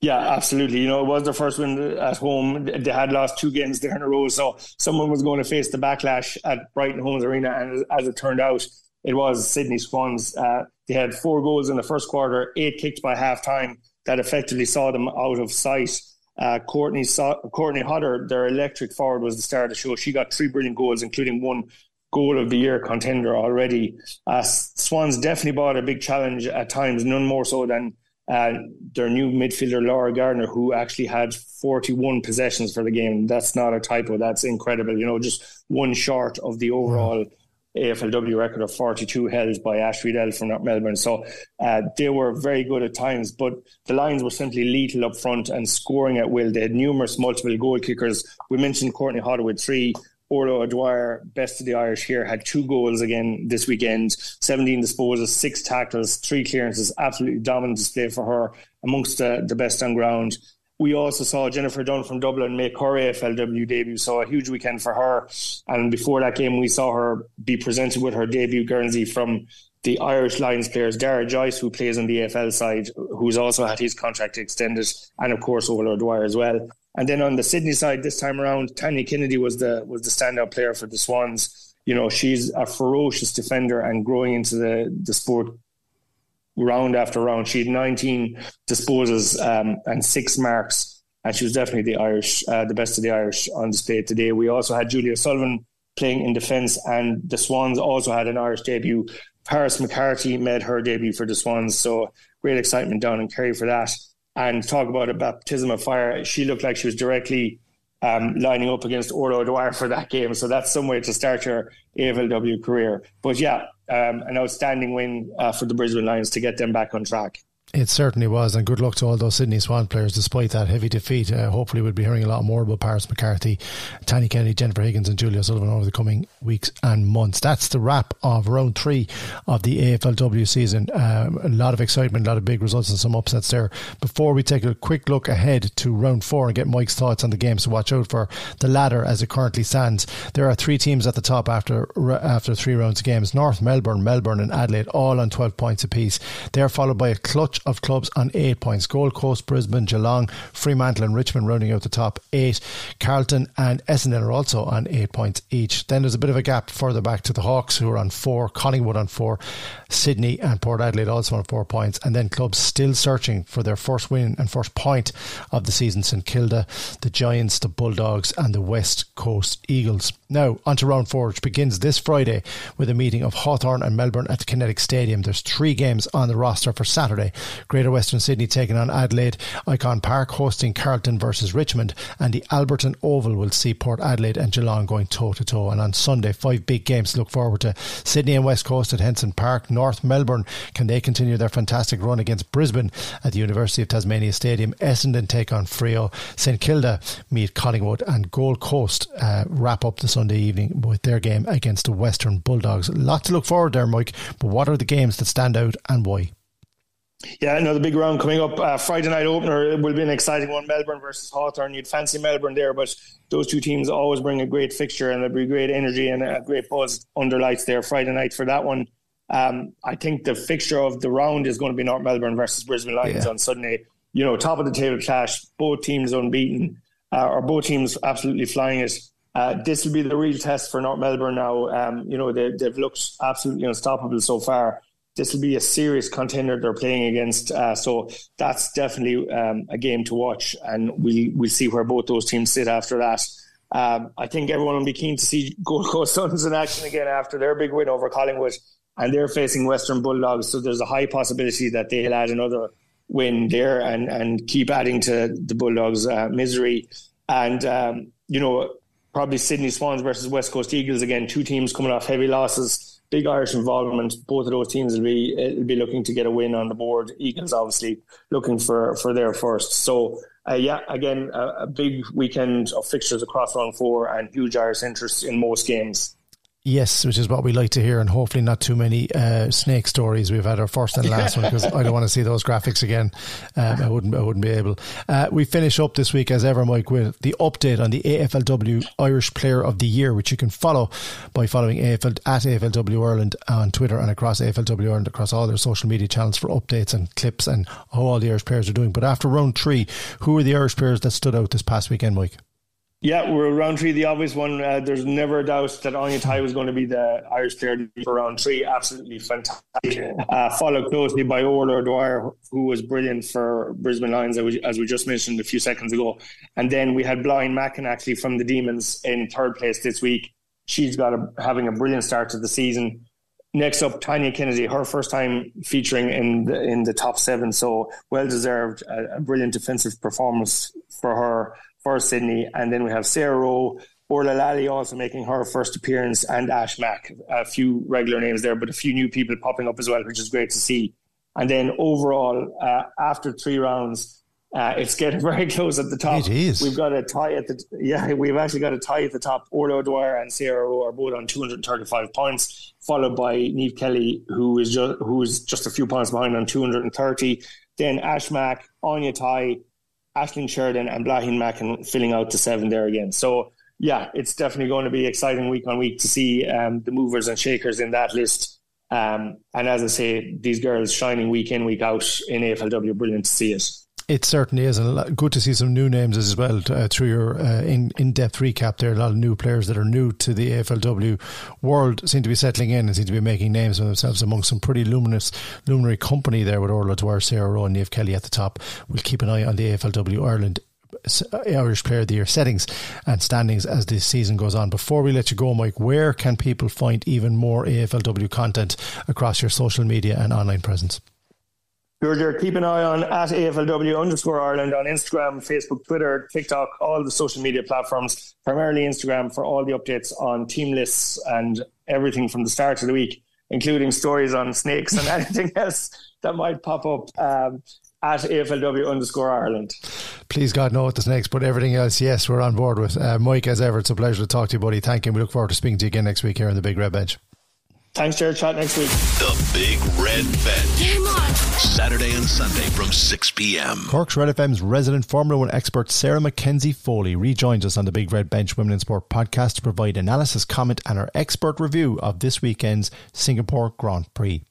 Yeah, absolutely. You know, it was their first win at home. They had lost two games there in a row, so someone was going to face the backlash at Brighton Homes Arena. And as it turned out, it was Sydney Swans. Uh, they had four goals in the first quarter, eight kicked by half time that effectively saw them out of sight. Uh, Courtney saw, Courtney Hodder, their electric forward, was the star of the show. She got three brilliant goals, including one goal of the year contender already. Uh, Swans definitely bought a big challenge at times, none more so than uh, their new midfielder Laura Gardiner, who actually had 41 possessions for the game. That's not a typo. That's incredible. You know, just one short of the overall. AFLW record of 42 held by Ash Riddell from Melbourne. So uh, they were very good at times, but the Lions were simply lethal up front and scoring at will. They had numerous multiple goal kickers. We mentioned Courtney Hodder with three. Orla O'Dwyer, best of the Irish here, had two goals again this weekend, 17 disposals, six tackles, three clearances, absolutely dominant display for her, amongst the, the best on ground. We also saw Jennifer Dunne from Dublin make her AFLW debut, so a huge weekend for her. And before that game, we saw her be presented with her debut Guernsey from the Irish Lions players, Darragh Joyce, who plays on the AFL side, who's also had his contract extended, and of course Orla Dwyer as well. And then on the Sydney side this time around, Tanya Kennedy was the was the standout player for the Swans. You know, she's a ferocious defender and growing into the the sport round after round. She had 19 disposals um, and six marks, and she was definitely the Irish, uh, the best of the Irish on display today. We also had Julia Sullivan playing in defence, and the Swans also had an Irish debut. Paris McCarthy made her debut for the Swans, so great excitement down in Kerry for that and talk about a baptism of fire. She looked like she was directly um, lining up against Orla O'Dwyer for that game. So that's some way to start your AFLW career. But yeah, um, an outstanding win uh, for the Brisbane Lions to get them back on track. It certainly was, and good luck to all those Sydney Swan players despite that heavy defeat. Uh, hopefully, we'll be hearing a lot more about Paris McCarthy, Tanya Kennedy, Jennifer Higgins, and Julia Sullivan over the coming weeks and months. That's the wrap of round three of the AFLW season. Um, a lot of excitement, a lot of big results, and some upsets there. Before we take a quick look ahead to round four and get Mike's thoughts on the game, so watch out for the ladder as it currently stands. There are three teams at the top after after three rounds of games: North Melbourne, Melbourne, and Adelaide, all on twelve points apiece. They are followed by a clutch of clubs on eight points. Gold Coast, Brisbane, Geelong, Fremantle, and Richmond rounding out the top eight. Carlton and Essendon are also on eight points each. Then there's a bit of a gap further back to the Hawks, who are on four, Collingwood on four, Sydney and Port Adelaide also on four points, and then clubs still searching for their first win and first point of the season St Kilda, the Giants, the Bulldogs, and the West Coast Eagles. Now, on to round four, which begins this Friday with a meeting of Hawthorn and Melbourne at the Kinetic Stadium. There's three games on the roster for Saturday. Greater Western Sydney taking on Adelaide, Ikon Park hosting Carlton versus Richmond, and the Alberton Oval will see Port Adelaide and Geelong going toe to toe. And on Sunday, five big games to look forward to. Sydney and West Coast at Henson Park, North Melbourne, can they continue their fantastic run against Brisbane at the University of Tasmania Stadium? Essendon take on Freo, St Kilda meet Collingwood, and Gold Coast uh, wrap up the Sunday evening with their game against the Western Bulldogs. A lot to look forward there, Mike. But what are the games that stand out and why? Yeah, another big round coming up. Uh, Friday night opener it will be an exciting one. Melbourne versus Hawthorn. You'd fancy Melbourne there, but those two teams always bring a great fixture and there'll be great energy and a great buzz under lights there Friday night for that one. Um, I think the fixture of the round is going to be North Melbourne versus Brisbane Lions yeah. on Sunday. You know, top of the table clash, both teams unbeaten, uh, or both teams absolutely flying it. Uh, this will be the real test for North Melbourne now. Um, you know, they, have looked absolutely unstoppable so far. This will be a serious contender they're playing against. Uh, so that's definitely um, a game to watch, and we'll, we'll see where both those teams sit after that. Um, I think everyone will be keen to see Gold Coast Suns in action again after their big win over Collingwood, and they're facing Western Bulldogs. So there's a high possibility that they'll add another win there and, and keep adding to the Bulldogs' uh, misery. And, um, you know, probably Sydney Swans versus West Coast Eagles again. Two teams coming off heavy losses, big Irish involvement. Both of those teams will be will be looking to get a win on the board. Eagles obviously looking for for their first. So uh, yeah, again a, a, big weekend of fixtures across round four and huge Irish interest in most games. Yes, which is what we like to hear, and hopefully not too many uh, snake stories. We've had our first and last one because I don't want to see those graphics again. Um, I wouldn't. I wouldn't be able. Uh, we finish up this week as ever, Mike, with the update on the AFLW Irish Player of the Year, which you can follow by following AFL at AFLW Ireland on Twitter and across AFLW Ireland across all their social media channels for updates and clips and how all the Irish players are doing. But after round three, who are the Irish players that stood out this past weekend, Mike? Yeah, we're round three, the obvious one. Uh, there's never a doubt that Áine Tighe was going to be the Irish player for round three. Absolutely fantastic. Uh, followed closely by Orla O'Dwyer, who was brilliant for Brisbane Lions, as we just mentioned a few seconds ago. And then we had Blaithin Mackin actually from the Demons in third place this week. She's got a, having a brilliant start to the season. Next up, Tanya Kennedy, her first time featuring in the, in the top seven, so well deserved. A, a brilliant defensive performance for her for Sydney. And then we have Sarah Rowe, Orla Lally also making her first appearance, and Ash Mack. A few regular names there, but a few new people popping up as well, which is great to see. And then overall, uh, after three rounds, uh, it's getting very close at the top. It is. We've got a tie at the yeah. We've actually got a tie at the top. Orla O'Dwyer and Sarah Rowe are both on 235 points, followed by Niamh Kelly, who is just who is just a few points behind on 230. Then Ash Mack, Áine Tighe, Aishling Sheridan and Blaithin Mackin filling out the seven there again. So yeah, it's definitely going to be exciting week on week to see um, the movers and shakers in that list. Um, and as I say, these girls shining week in, week out in AFLW, brilliant to see it. It certainly is, and good to see some new names as well uh, through your uh, in in depth recap. There a lot of new players that are new to the AFLW world, seem to be settling in and seem to be making names for themselves among some pretty luminous, luminary company there with Orla Dwyer, Sarah Rowe, and Niamh Kelly at the top. We'll keep an eye on the AFLW Ireland uh, Irish Player of the Year settings and standings as this season goes on. Before we let you go, Mike, where can people find even more AFLW content across your social media and online presence? Georgia, keep an eye on at AFLW underscore Ireland on Instagram, Facebook, Twitter, TikTok, all the social media platforms, primarily Instagram for all the updates on team lists and everything from the start of the week, including stories on snakes and anything else that might pop up. Um, at AFLW underscore Ireland. Please God know what the snakes, but everything else, yes, we're on board with. Uh, Mike, as ever, it's a pleasure to talk to you, buddy. Thank you. We look forward to speaking to you again next week here on the Big Red Bench. Thanks, Jared. Chat next week. The Big Red Bench. Game on. Saturday and Sunday from 6 p.m. Cork's Red FM's resident Formula One expert Sarah McKenzie-Foley rejoins us on the Big Red Bench Women in Sport podcast to provide analysis, comment, and our expert review of this weekend's Singapore Grand Prix.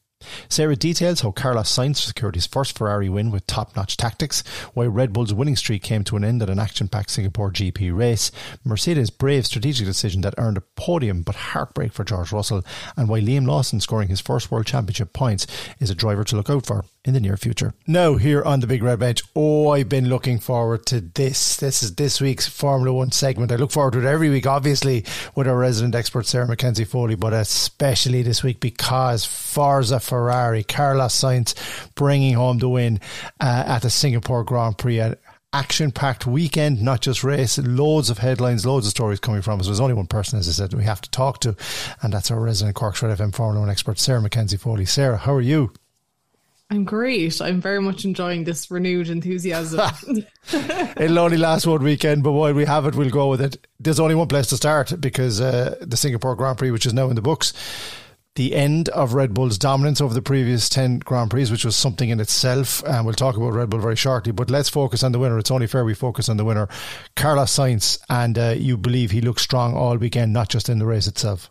Sarah details how Carlos Sainz secured his first Ferrari win with top notch tactics, why Red Bull's winning streak came to an end at an action packed Singapore GP race, Mercedes' brave strategic decision that earned a podium but heartbreak for George Russell, and why Liam Lawson scoring his first World Championship points is a driver to look out for in the near future. Now, here on the Big Red Bench, oh, I've been looking forward to this. This is this week's Formula One segment. I look forward to it every week, obviously, with our resident expert, Sarah McKenzie-Foley, but especially this week because Forza Ferrari, Carlos Sainz bringing home the win uh, at the Singapore Grand Prix an action packed weekend, not just race, loads of headlines, loads of stories coming from us. There's only one person, as I said, we have to talk to, and that's our resident Cork's Red FM Formula One expert, Sarah McKenzie-Foley. Sarah, how are you? I'm great. I'm very much enjoying this renewed enthusiasm. It'll only last one weekend, but while we have it, we'll go with it. There's only one place to start because uh, the Singapore Grand Prix, which is now in the books, the end of Red Bull's dominance over the previous 10 Grand Prix, which was something in itself. And we'll talk about Red Bull very shortly. But let's focus on the winner. It's only fair we focus on the winner, Carlos Sainz. And uh, you believe he looks strong all weekend, not just in the race itself.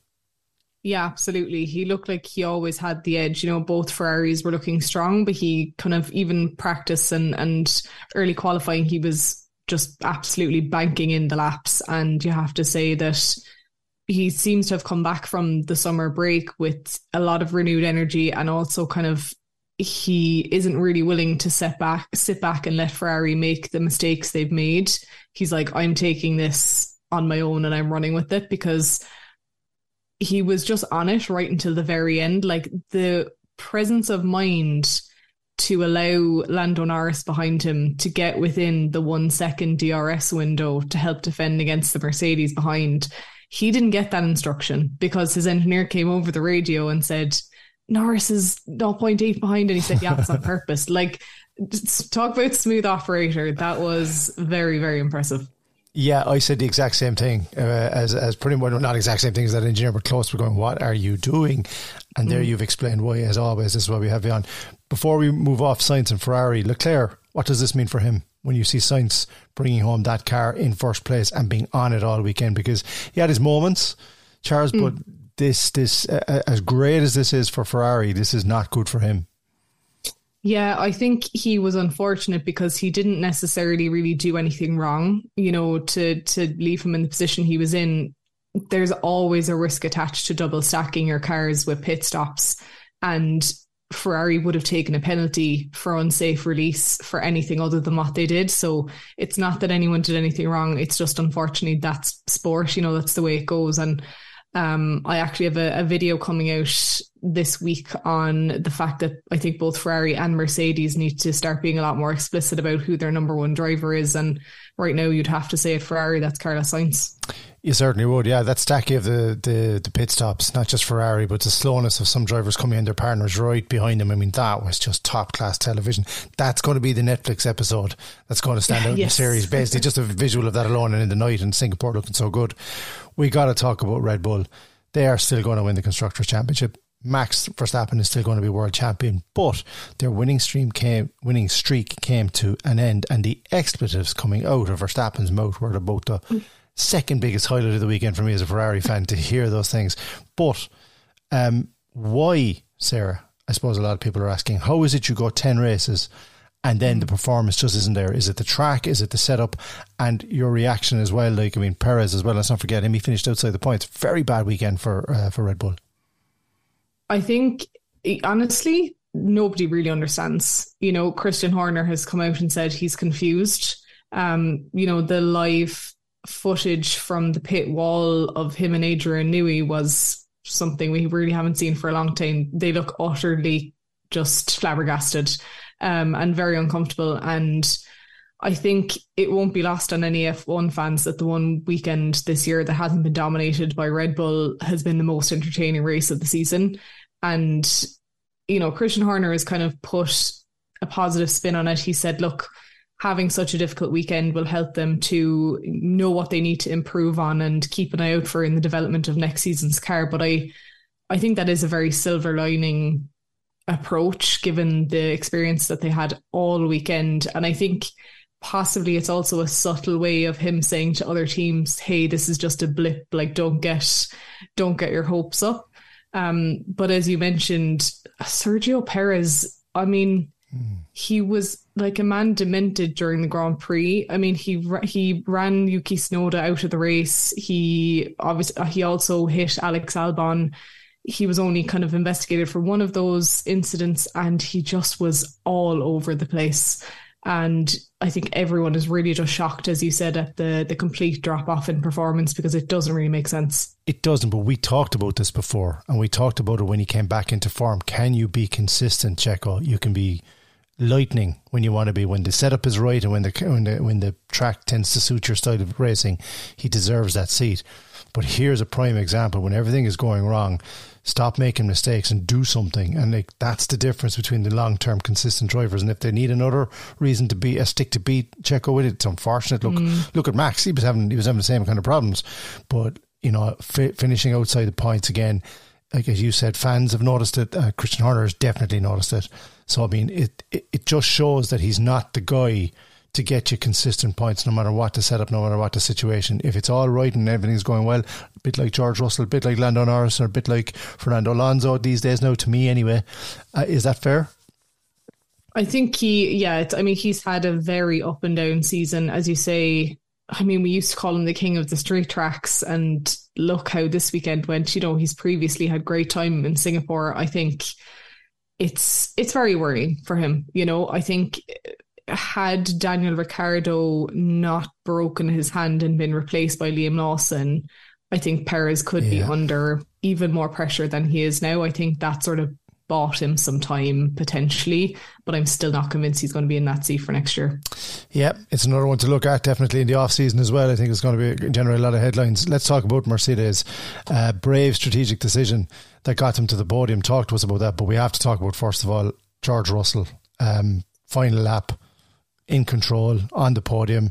Yeah, absolutely. He looked like he always had the edge. You know, both Ferraris were looking strong, but he kind of even practice and and early qualifying, he was just absolutely banking in the laps. And you have to say that he seems to have come back from the summer break with a lot of renewed energy and also kind of he isn't really willing to sit back sit back and let Ferrari make the mistakes they've made. He's like, I'm taking this on my own and I'm running with it because he was just on it right until the very end. Like the presence of mind to allow Lando Norris behind him to get within the one second DRS window to help defend against the Mercedes behind. He didn't get that instruction because his engineer came over the radio and said, Norris is 0.8 behind. And he said, Yeah, it's on purpose. Like, talk about smooth operator. That was very, very impressive. Yeah, I said the exact same thing uh, as as pretty much not exact same thing as that engineer, but close. We're going, what are you doing? And mm. there you've explained why, as always. This is why we have you on. Before we move off Sainz and Ferrari, Leclerc, what does this mean for him when you see Sainz bringing home that car in first place and being on it all weekend? Because he had his moments, Charles, mm. but this this uh, as great as this is for Ferrari, this is not good for him. Yeah, I think he was unfortunate because he didn't necessarily really do anything wrong. You know, to to leave him in the position he was in, there's always a risk attached to double stacking your cars with pit stops. And Ferrari would have taken a penalty for unsafe release for anything other than what they did. So it's not that anyone did anything wrong. It's just unfortunately that's sport, you know, that's the way it goes. And um, I actually have a, a, video coming out this week on the fact that I think both Ferrari and Mercedes need to start being a lot more explicit about who their number one driver is. And right now, you'd have to say at Ferrari, that's Carlos Sainz. You certainly would, yeah. That stacky of the, the, the pit stops, not just Ferrari, but the slowness of some drivers coming in, their partners right behind them. I mean, that was just top class television. That's going to be the Netflix episode that's going to stand out yes. in the series. Basically, just a visual of that alone and in the night in Singapore looking so good. We got to talk about Red Bull. They are still going to win the Constructors' Championship. Max Verstappen is still going to be world champion, but their winning stream came, winning streak came to an end, and the expletives coming out of Verstappen's mouth were about the second biggest highlight of the weekend for me as a Ferrari fan to hear those things. But um, why, Sarah? I suppose a lot of people are asking, how is it you go 10 races and then the performance just isn't there? Is it the track? Is it the setup? And your reaction as well? Like, I mean, Perez as well, let's not forget him. He finished outside the points. Very bad weekend for, uh, for Red Bull. I think, honestly, nobody really understands. You know, Christian Horner has come out and said he's confused. Um, you know, the live footage from the pit wall of him and Adrian Newey was something we really haven't seen for a long time. They look utterly just flabbergasted um, and very uncomfortable. And I think it won't be lost on any F1 fans that the one weekend this year that hasn't been dominated by Red Bull has been the most entertaining race of the season. And, you know, Christian Horner has kind of put a positive spin on it. He said, look, having such a difficult weekend will help them to know what they need to improve on and keep an eye out for in the development of next season's car. But I, I think that is a very silver lining approach given the experience that they had all weekend. And I think possibly it's also a subtle way of him saying to other teams, "Hey, this is just a blip. Like, don't get, don't get your hopes up." Um, but as you mentioned, Sergio Perez. I mean, mm. he was like a man demented during the Grand Prix. I mean, he he ran Yuki Tsunoda out of the race. He obviously he also hit Alex Albon. He was only kind of investigated for one of those incidents and he just was all over the place. And I think everyone is really just shocked, as you said, at the the complete drop off in performance because it doesn't really make sense. It doesn't, but we talked about this before, and we talked about it when he came back into form. Can you be consistent, Checo? You can be lightning when you want to be. When the setup is right and when the when the when the track tends to suit your style of racing, he deserves that seat. But here's a prime example when everything is going wrong stop making mistakes and do something. And like that's the difference between the long term consistent drivers. And if they need another reason to be a stick to beat Checo with it, it's unfortunate. Look, mm. look at Max. He was having he was having the same kind of problems, but you know, fi- finishing outside the points again. Like as you said, fans have noticed it. Uh, Christian Horner has definitely noticed it. So I mean, it, it it just shows that he's not the guy to get you consistent points no matter what the setup, no matter what the situation. If it's all right and everything's going well, a bit like George Russell, a bit like Lando Norris, or a bit like Fernando Alonso these days now, to me anyway. Uh, is that fair? I think he, yeah, I mean, he's had a very up and down season, as you say. I mean, we used to call him the king of the straight tracks, and look how this weekend went. You know, he's previously had great time in Singapore. I think it's it's very worrying for him. You know, I think had Daniel Ricciardo not broken his hand and been replaced by Liam Lawson, I think Perez could yeah. be under even more pressure than he is now. I think that sort of bought him some time potentially, but I'm still not convinced he's going to be in that seat for next year. Yeah, it's another one to look at definitely in the off season as well. I think it's going to be generate a lot of headlines. Let's talk about Mercedes. Uh, brave strategic decision that got them to the podium. Talk to us about that, but we have to talk about first of all George Russell. Um, final lap in control on the podium,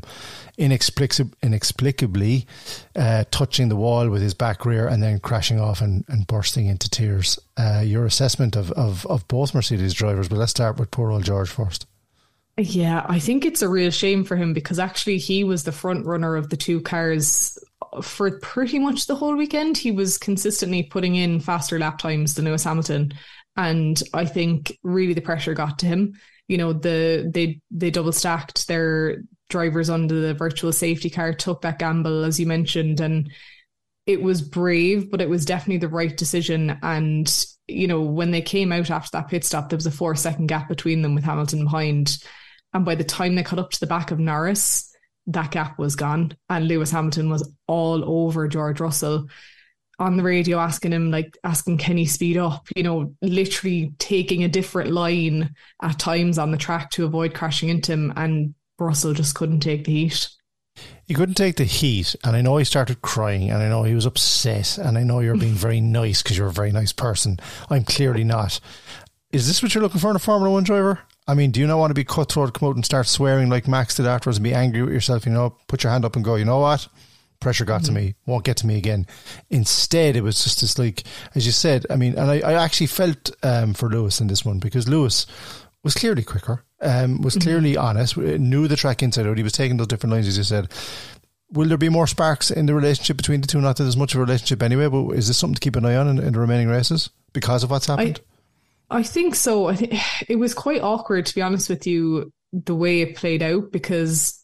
inexplicably uh, touching the wall with his back rear and then crashing off and, and bursting into tears. Uh, your assessment of, of, of both Mercedes drivers, but let's start with poor old George first. Yeah, I think it's a real shame for him because actually he was the front runner of the two cars for pretty much the whole weekend. He was consistently putting in faster lap times than Lewis Hamilton. And I think really the pressure got to him you know the they they double stacked their drivers under the virtual safety car took that gamble as you mentioned and it was brave but it was definitely the right decision. And you know when they came out after that pit stop there was a four second gap between them with Hamilton behind. And by the time they cut up to the back of Norris that gap was gone and Lewis Hamilton was all over George Russell on the radio asking him like asking can he speed up you know literally taking a different line at times on the track to avoid crashing into him and Russell just couldn't take the heat he couldn't take the heat and I know he started crying and I know he was upset and I know you're being very nice because you're a very nice person I'm clearly not is this what you're looking for in a Formula One driver I mean, do you not want to be cutthroat, come out and start swearing like Max did afterwards and be angry with yourself? You know, put your hand up and go, you know what? Pressure got mm-hmm. to me, won't get to me again. Instead, it was just as like, as you said, I mean, and I, I actually felt um, for Lewis in this one because Lewis was clearly quicker, um, was mm-hmm. clearly honest, knew the track inside out. He was taking those different lines, as you said. Will there be more sparks in the relationship between the two? Not that there's much of a relationship anyway, but is this something to keep an eye on in, in the remaining races because of what's happened? I, I think so. I think it was quite awkward, to be honest with you, the way it played out because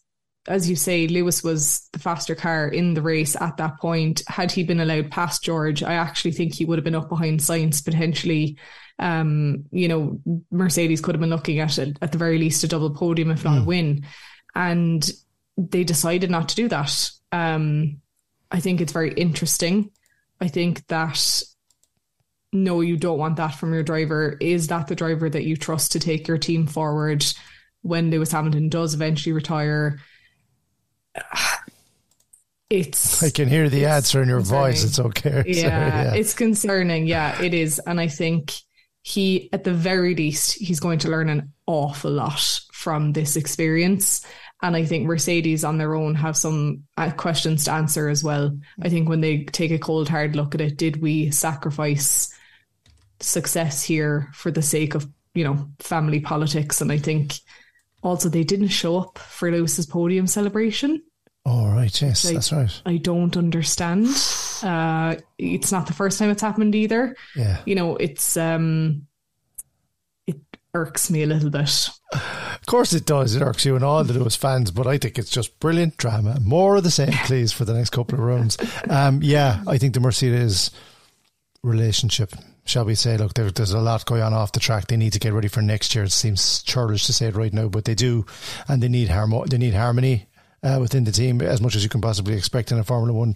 as you say, Lewis was the faster car in the race at that point. Had he been allowed past George, I actually think he would have been up behind Sainz potentially. Um, you know, Mercedes could have been looking at it at the very least a double podium, if not mm. a hmm. win. And they decided not to do that. Um, I think it's very interesting. I think that no, you don't want that from your driver. Is that the driver that you trust to take your team forward when Lewis Hamilton does eventually retire? It's I can hear the answer in your concerning. voice. It's okay. Yeah, yeah, it's concerning. Yeah, it is. And I think he, at the very least, he's going to learn an awful lot from this experience. And I think Mercedes on their own have some uh, questions to answer as well. I think when they take a cold, hard look at it, did we sacrifice success here for the sake of, you know, family politics? And I think also, they didn't show up for Lewis's podium celebration. Oh, right. Yes, that's right. I don't understand. Uh, it's not the first time it's happened either. Yeah. You know, it's, um, it irks me a little bit. Of course it does. It irks you and all the Lewis fans, but I think it's just brilliant drama. More of the same, please, for the next couple of rounds. Um, yeah, I think the Mercedes relationship shall we say, look, there, there's a lot going on off the track. They need to get ready for next year. It seems churlish to say it right now, but they do, and they need harmo- they need harmony. Uh, within the team, as much as you can possibly expect in a Formula One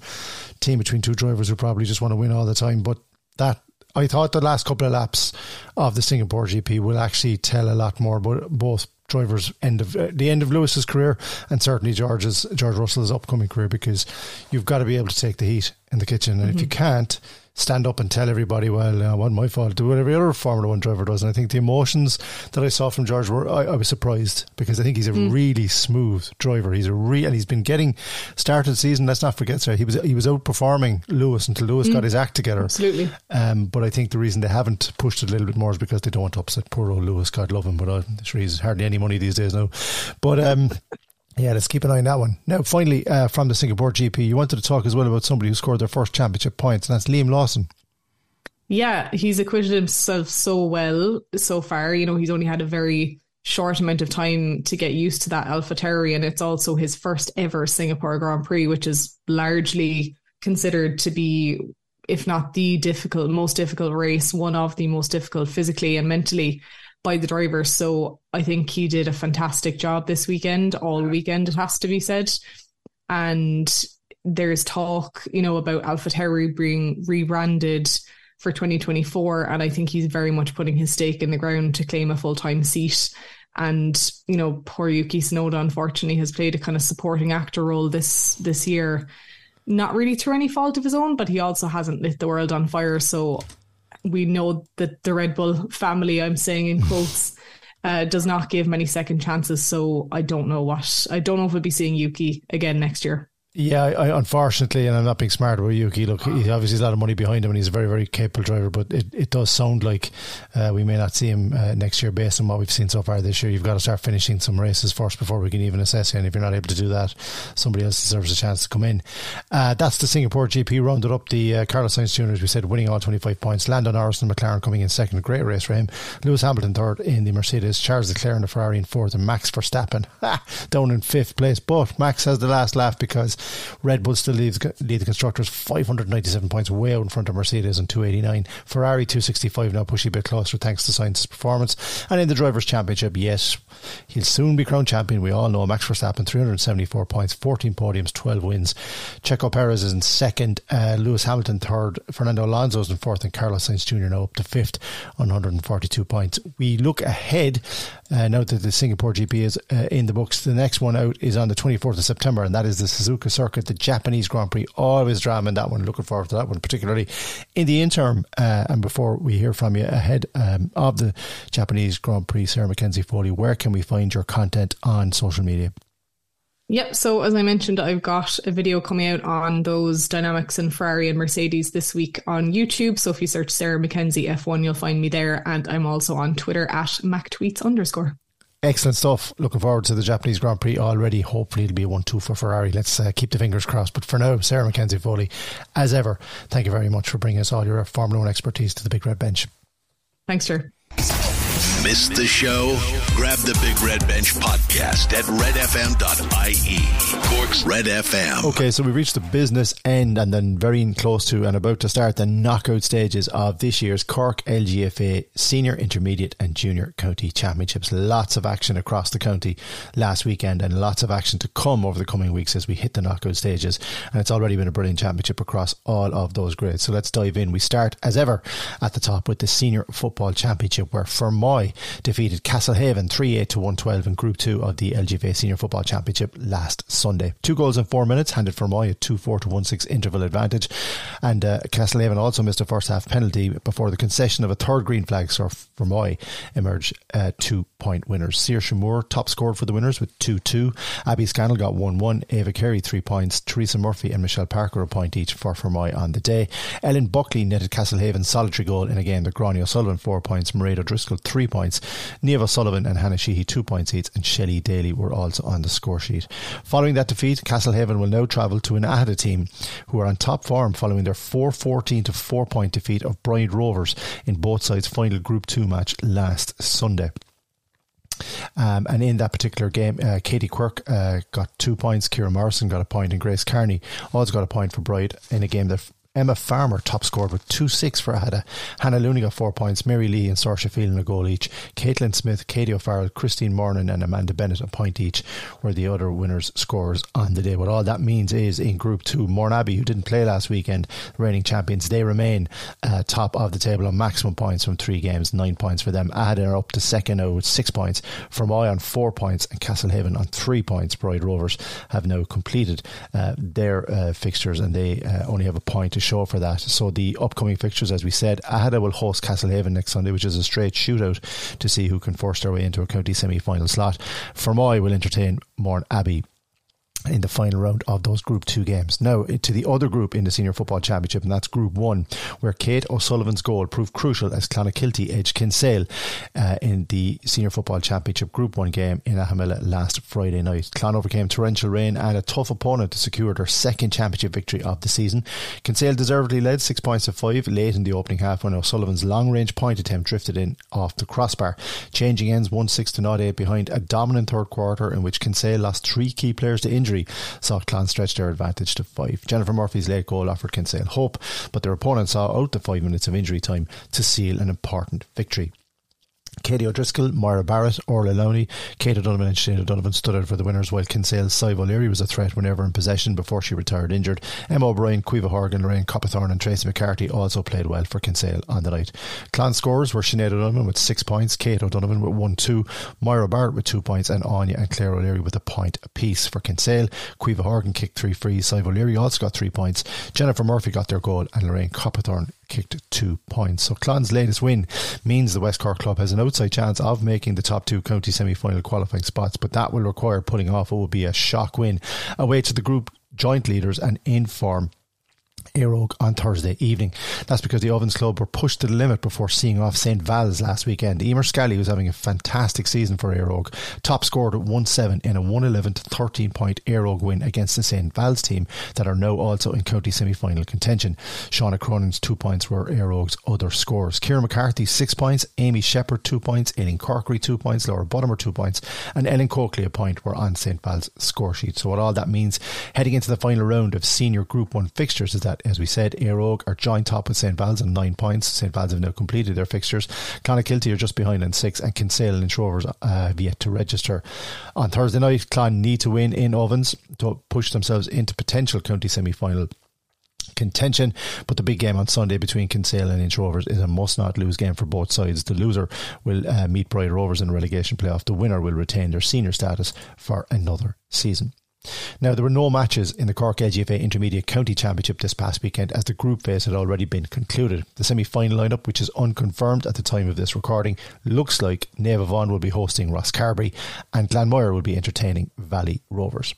team between two drivers who probably just want to win all the time. But that I thought the last couple of laps of the Singapore GP will actually tell a lot more about both drivers' end of uh, the end of Lewis's career and certainly George's George Russell's upcoming career because you've got to be able to take the heat in the kitchen, and mm-hmm. if you can't, stand up and tell everybody, well, uh, wasn't my fault. Do what every other Formula One driver does. And I think the emotions that I saw from George were, I, I was surprised because I think he's a mm. really smooth driver. He's a real, and he's been getting started season. Let's not forget, sorry, he was he was outperforming Lewis until Lewis mm. got his act together. Absolutely. Um, but I think the reason they haven't pushed it a little bit more is because they don't want to upset poor old Lewis. God love him, but I'm uh, sure he's hardly any money these days now. But um, yeah, let's keep an eye on that one. Now, finally, uh, from the Singapore GP, you wanted to talk as well about somebody who scored their first championship points, and that's Liam Lawson. Yeah, he's acquitted himself so well so far. You know, he's only had a very short amount of time to get used to that AlphaTauri, and it's also his first ever Singapore Grand Prix, which is largely considered to be, if not the difficult, most difficult race, one of the most difficult physically and mentally by the driver. So I think he did a fantastic job this weekend, all weekend, it has to be said. And there's talk, you know, about AlphaTauri being rebranded for 2024. And I think he's very much putting his stake in the ground to claim a full time seat. And, you know, poor Yuki Tsunoda unfortunately has played a kind of supporting actor role this this year. Not really through any fault of his own, but he also hasn't lit the world on fire. So we know that the Red Bull family, I'm saying in quotes, uh, does not give many second chances. So I don't know what I don't know if we'll be seeing Yuki again next year. Yeah, I, unfortunately, and I'm not being smart about Yuki. Look, he obviously has a lot of money behind him, and he's a very, very capable driver. But it, it does sound like uh, we may not see him uh, next year, based on what we've seen so far this year. You've got to start finishing some races first before we can even assess you. And if you're not able to do that, somebody else deserves a chance to come in. Uh, that's the Singapore GP rounded up. The uh, Carlos Sainz Jr. as we said, winning all 25 points. Lando Norris and McLaren coming in second, great race for him. Lewis Hamilton third in the Mercedes. Charles Leclerc in the Ferrari in fourth, and Max Verstappen down in fifth place. But Max has the last laugh because Red Bull still leads lead the constructors 597 points way out in front of Mercedes and 289. Ferrari 265 now pushing a bit closer thanks to Sainz's performance. And in the Drivers' Championship, yes, he'll soon be crowned champion. We all know Max Verstappen 374 points, 14 podiums, 12 wins. Checo Perez is in second, uh, Lewis Hamilton third, Fernando Alonso is in fourth, and Carlos Sainz Jr. now up to fifth on 142 points. We look ahead uh, now that the Singapore GP is uh, in the books. The next one out is on the 24th of September, and that is the Suzuka Circuit, the Japanese Grand Prix. Always drama in that one. Looking forward to that one, particularly in the interim. Uh, and before we hear from you ahead um, of the Japanese Grand Prix, Sarah McKenzie-Foley, where can we find your content on social media? Yep. So as I mentioned, I've got a video coming out on those dynamics and Ferrari and Mercedes this week on YouTube. So if you search Sarah Mackenzie F1, you'll find me there. And I'm also on Twitter at MacTweets underscore. Excellent stuff. Looking forward to the Japanese Grand Prix already. Hopefully, it'll be a 1 2 for Ferrari. Let's uh, keep the fingers crossed. But for now, Sarah McKenzie-Foley, as ever, thank you very much for bringing us all your Formula One expertise to the Big Red Bench. Thanks, sir. Missed the show? Grab the Big Red Bench podcast at redfm.ie. Cork's Red FM. Okay, so we reached the business end and then very close to and about to start the knockout stages of this year's Cork LGFA Senior, Intermediate and Junior County Championships. Lots of action across the county last weekend and lots of action to come over the coming weeks as we hit the knockout stages. And it's already been a brilliant championship across all of those grades. So let's dive in. We start, as ever, at the top with the Senior Football Championship where Fermoy defeated Castlehaven 3 8 to 112 in Group 2 of the LGFA Senior Football Championship last Sunday. Two goals in four minutes handed Fermoy a 2 4 to 1 6 interval advantage. And uh, Castlehaven also missed a first half penalty before the concession of a third green flag, so Fermoy emerged uh, two point winners. Moore top scored for the winners with 2 2. Abby Scannell got 1 1. Ava Carey 3 points. Teresa Murphy and Michelle Parker a point each for Fermoy on the day. Ellen Buckley netted Castlehaven's solitary goal in a game that Gráinne O'Sullivan 4 points. Mairead O'Driscoll 3 points points. Niamh Sullivan and Hannah Sheehy two points each, and Shelley Daly were also on the score sheet. Following that defeat, Castlehaven will now travel to an Aghada team who are on top form following their 4 14 to 4 point defeat of Bride Rovers in both sides' final Group 2 match last Sunday. Um, and in that particular game, uh, Katie Quirk uh, got two points, Kira Morrison got a point, and Grace Carney also got a point for Bride in a game that Emma Farmer top scored with 2 6 for Aghada. Hannah Looney got 4 points. Mary Lee and Saoirse Phelan a goal each. Caitlin Smith, Katie O'Farrell, Christine Mornan, and Amanda Bennett a point each were the other winners' scores on the day. What all that means is in Group 2, Mourneabbey, who didn't play last weekend, reigning champions, they remain uh, top of the table on maximum points from three games, nine points for them. Aghada are up to second now with six points. Fermoy on four points and Castlehaven on three points. Bride Rovers have now completed uh, their uh, fixtures and they uh, only have a point to show for that. So the upcoming fixtures, as we said, Aghada will host Castlehaven next Sunday, which is a straight shootout to see who can force their way into a county semi final slot. Fermoy will entertain Mourneabbey in the final round of those Group 2 games. Now, to the other group in the Senior Football Championship, and that's Group 1, where Kate O'Sullivan's goal proved crucial as Clonakilty edged Kinsale uh, in the Senior Football Championship Group 1 game in Ahamilla last Friday night. Clon overcame torrential rain and a tough opponent to secure their second championship victory of the season. Kinsale deservedly led 6 points to 5 late in the opening half when O'Sullivan's long range point attempt drifted in off the crossbar. Changing ends 1 6 to 8 behind a dominant third quarter in which Kinsale lost three key players to injury saw Clon stretch their advantage to five. Jennifer Murphy's late goal offered Kinsale hope, but their opponent saw out the five minutes of injury time to seal an important victory. Katie O'Driscoll, Moira Barrett, Orla Lowney, Kate O'Donovan and Shane O'Donovan stood out for the winners while Kinsale's Sive O'Leary was a threat whenever in possession before she retired injured. Emma O'Brien, Caoimhe Horgan, Lorraine Coppathorne and Tracy McCarthy also played well for Kinsale on the night. Clon scores were Sinead O'Donovan with six points, Kate O'Donovan with one two, Moira Barrett with two points and Anya and Claire O'Leary with a point apiece for Kinsale. Caoimhe Horgan kicked three frees, Sive O'Leary also got three points. Jennifer Murphy got their goal and Lorraine Coppathorne kicked two points. So Clon's latest win means the West Cork club has an outside chance of making the top two county semi-final qualifying spots, but that will require putting off what would be a shock win away to the group joint leaders and in form Éire on Thursday evening. That's because the Ovens Club were pushed to the limit before seeing off St. Val's last weekend. Emer Scally was having a fantastic season for Éire Top scored at 1 7 in a 111 to 13 point Éire win against the St. Val's team that are now also in county semi final contention. Shauna Cronin's two points were Éire other scores. Kieran McCarthy, six points. Amy Shepherd, two points. Aileen Corkery, two points. Laura Bottomer, two points. And Ellen Coakley, a point, were on St. Val's score sheet. So, what all that means heading into the final round of senior Group 1 fixtures is that, as we said, Éire are joint top with St. Val's on nine points. St. Val's have now completed their fixtures. Clonakilty are just behind on six, and Kinsale and Rovers uh, have yet to register. On Thursday night, Clon need to win in Ovens to push themselves into potential county semi final contention. But the big game on Sunday between Kinsale and Inch Rovers is a must not lose game for both sides. The loser will uh, meet Bride Rovers in the relegation playoff. The winner will retain their senior status for another season. Now, there were no matches in the Cork LGFA Intermediate County Championship this past weekend as the group phase had already been concluded. The semi final lineup, which is unconfirmed at the time of this recording, looks like Naomh Abán will be hosting Rosscarbery and Glanmire will be entertaining Valley Rovers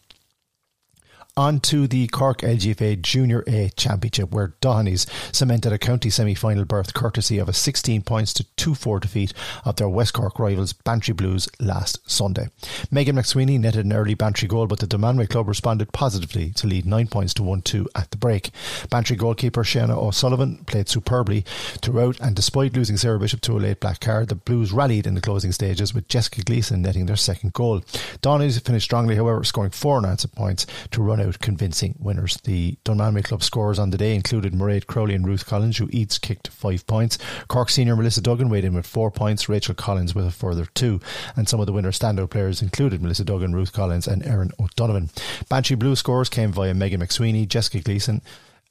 on to the Cork LGFA Junior A Championship, where Dohenys cemented a county semi final berth courtesy of a 16 points to 2 4 defeat of their West Cork rivals Bantry Blues last Sunday. Megan McSweeney netted an early Bantry goal, but the Dunmanway club responded positively to lead 9 points to 1 2 at the break. Bantry goalkeeper Shanna O'Sullivan played superbly throughout, and despite losing Sarah Bishop to a late black card, the Blues rallied in the closing stages with Jessica Gleeson netting their second goal. Dohenys finished strongly, however, scoring four unanswered points to run out convincing winners. The Dunmanway Club scores on the day included Mairead Crowley and Ruth Collins, who each kicked five points. Cork senior Melissa Duggan weighed in with four points, Rachel Collins with a further two. And some of the winner standout players included Melissa Duggan, Ruth Collins, and Erin O'Donovan. Bantry Blue scores came via Megan McSweeney, Jessica Gleeson,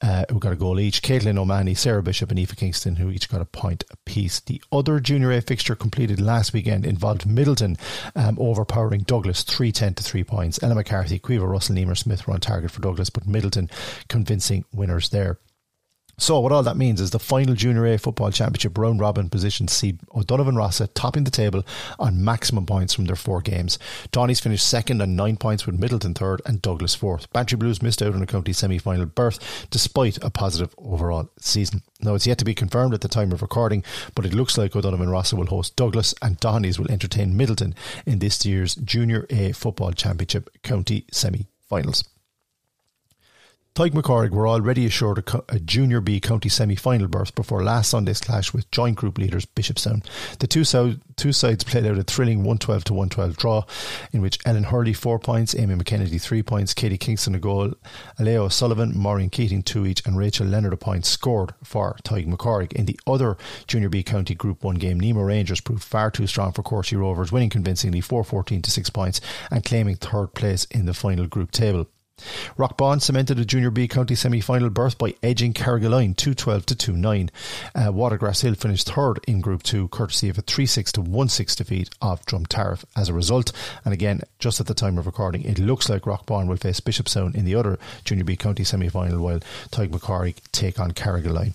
uh, who got a goal each. Caitlin O'Mahony, Sarah Bishop, and Eva Kingston, who each got a point apiece. The other Junior A fixture completed last weekend involved Midleton um, overpowering Douglas 310 to 3 points. Ella McCarthy, Quiva, Russell, Neemer Smith were on target for Douglas, but Midleton convincing winners there. So what all that means is the final Junior A Football Championship round robin positions see O'Donovan Rossa topping the table on maximum points from their four games. Donny's finished second on nine points with Midleton third and Douglas fourth. Bantry Blues missed out on a county semi-final berth despite a positive overall season. Now it's yet to be confirmed at the time of recording, but it looks like O'Donovan Rossa will host Douglas and Donny's will entertain Midleton in this year's Junior A Football Championship county semi-finals. Tadhg Mac Carthaigh were already assured a, co- a, Junior B county semi-final berth before last Sunday's clash with joint group leaders Bishopstown. The two, so- two sides played out a thrilling 112 to 112 draw in which Ellen Hurley four points, Amy McKennedy three points, Katie Kingston a goal, Aleo Sullivan, Maureen Keating two each and Rachel Leonard a point scored for Tadhg Mac Carthaigh. In the other Junior B county Group 1 game, Nemo Rangers proved far too strong for Courcey Rovers, winning convincingly 4-14 to 6 points and claiming third place in the final group table. Rockbawn cemented a Junior B County semi-final berth by edging Carrigaline 212 to 2-9. Uh, Watergrass Hill finished third in Group 2 courtesy of a 3-6 to 1-6 defeat of Drumtariff. As a result, and again, just at the time of recording, it looks like Rockbawn will face Bishopstown in the other Junior B County semi-final while Tadhg Mac Carthaigh take on Carrigaline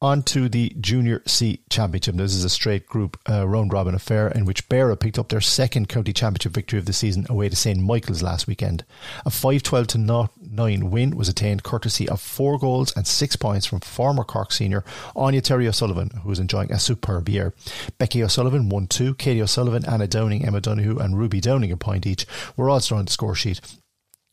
on to the Junior C Championship. This is a straight group uh, round robin affair in which Beara picked up their second county championship victory of the season away to St Michael's last weekend. A 5 12 to 9 win was attained courtesy of four goals and six points from former Cork senior Áine Terry O'Sullivan, who was enjoying a superb year. Becky O'Sullivan won two, Katie O'Sullivan, Anna Downing, Emma Donoghue, and Ruby Downing a point each were also on the score sheet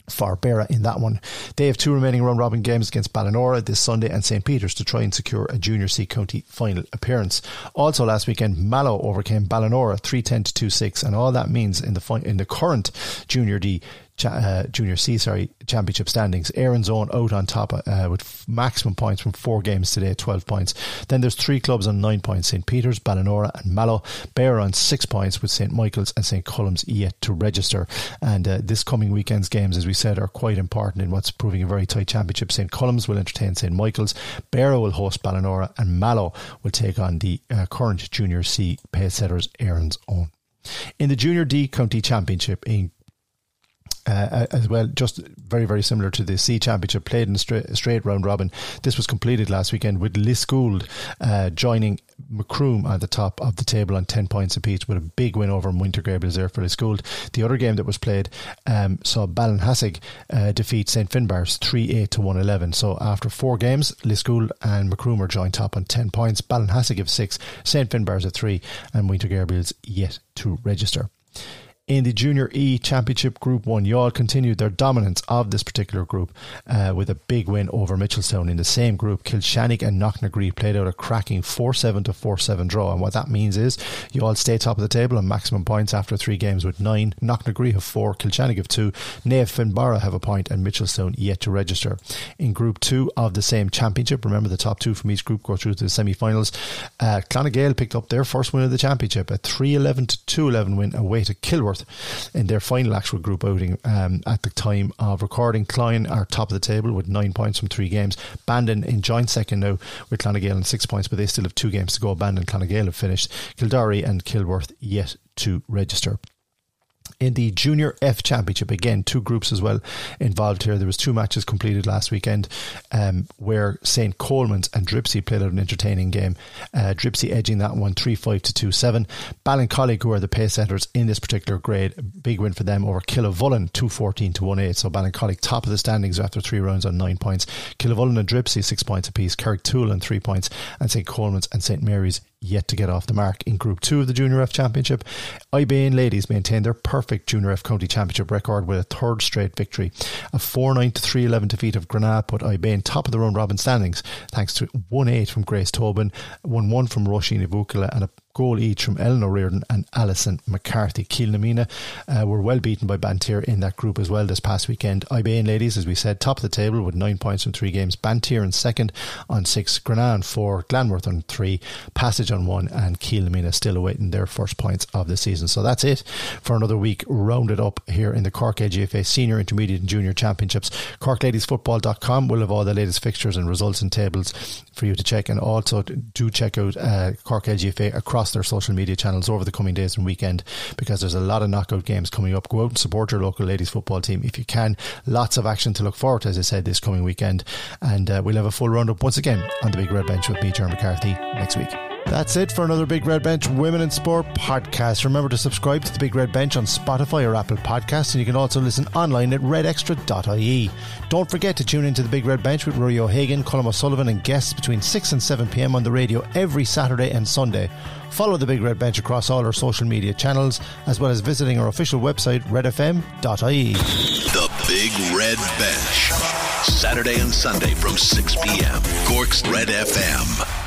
for Beara in that one. They have two remaining round robin games against Ballinora this Sunday and St Peter's to try and secure a Junior C County final appearance. Also last weekend, Mallow overcame Ballinora 310 to 26 and all that means in the in the current Junior D uh, Junior C, sorry, championship standings. Erin's Own out on top uh, with maximum points from four games today, 12 points. Then there's three clubs on nine points St. Peter's, Ballinora, and Mallow. Bear on six points with St. Michael's and St. Colum's yet to register. And uh, this coming weekend's games, as we said, are quite important in what's proving a very tight championship. St. Colum's will entertain St. Michael's, Beara will host Ballinora, and Mallow will take on the uh, current Junior C pace setters, Erin's Own. In the Junior D County Championship in uh, as well, just very, very similar to the C Championship played in a straight, straight round robin. This was completed last weekend with Lisgoold uh, joining Macroom at the top of the table on 10 points apiece with a big win over Winter Gables there for Lisgoold. The other game that was played um, saw Ballinhassig uh, defeat St Finbars 3 8 to 111. So after four games, Lisgoold and Macroom are joined top on 10 points. Ballinhassig have 6, St Finbars at 3, and Winter Gables yet to register. In the Junior E Championship Group 1, Youghal continued their dominance of this particular group uh, with a big win over Mitchelstown. In the same group, Kilshannig and Knocknagree played out a cracking 4 7 to 4 7 draw. And what that means is Youghal stay top of the table on maximum points after three games with nine. Knocknagree have four, Kilshannig have two, Naomh Finbarra have a point, and Mitchelstown yet to register. In Group 2 of the same championship, remember the top two from each group go through to the semi finals. Uh, Clonagale picked up their first win of the championship, a 3 11 to 2 11 win away to Kilworth in their final actual group outing um, at the time of recording. Cloyne are top of the table with nine points from three games. Bandon in joint second now with Clonagale on six points, but they still have two games to go. Bandon and Clonagale have finished. Kildare and Kilworth yet to register in the Junior F Championship. Again, two groups as well involved here. There was two matches completed last weekend um, where St. Colman's and Dripsey played out an entertaining game. Uh, Dripsey edging that one 3-5 to 2-7. Ballincollig, who are the pace setters in this particular grade, big win for them over Killavullen 2-14 to 1-8. So Ballincollig top of the standings after three rounds on nine points. Killavullen and Dripsey, six points apiece. Carrigtwohill and three points and St. Colman's and St. Mary's yet to get off the mark in Group 2 of the Junior F Championship. Ibain ladies maintained their perfect Junior F County Championship record with a third straight victory. A 4 9 to 3 11 defeat of Grenagh put Ibain top of the round robin standings thanks to 1 8 from Grace Tobin, 1 1 from Roisin Vukala, and a goal each from Eleanor Reardon and Alison McCarthy. Kilnamina uh, were well beaten by Banteer in that group as well this past weekend. Ibain ladies, as we said, top of the table with nine points from three games. Banteer in second on six. Grenagh four. Glanworth on three. Passage on one. And Kilnamina still awaiting their first points of the season. So that's it for another week rounded up here in the Cork LGFA Senior, Intermediate and Junior Championships. CorkLadiesFootball.com will have all the latest fixtures and results and tables for you to check. And also do check out uh, Cork LGFA across their social media channels over the coming days and weekend because there's a lot of knockout games coming up. Go out and support your local ladies football team if you can. Lots of action to look forward to, as I said, this coming weekend. And uh, we'll have a full roundup once again on the Big Red Bench with me, McCarthy, next week. That's it for another Big Red Bench Women in Sport podcast. Remember to subscribe to the Big Red Bench on Spotify or Apple Podcasts, and you can also listen online at redextra.ie. Don't forget to tune into the Big Red Bench with Rory O'Hagan, Colm O'Sullivan, and guests between 6 and 7 pm on the radio every Saturday and Sunday. Follow the Big Red Bench across all our social media channels, as well as visiting our official website, redfm.ie. The Big Red Bench. Saturday and Sunday from 6 p.m. Cork's Red FM.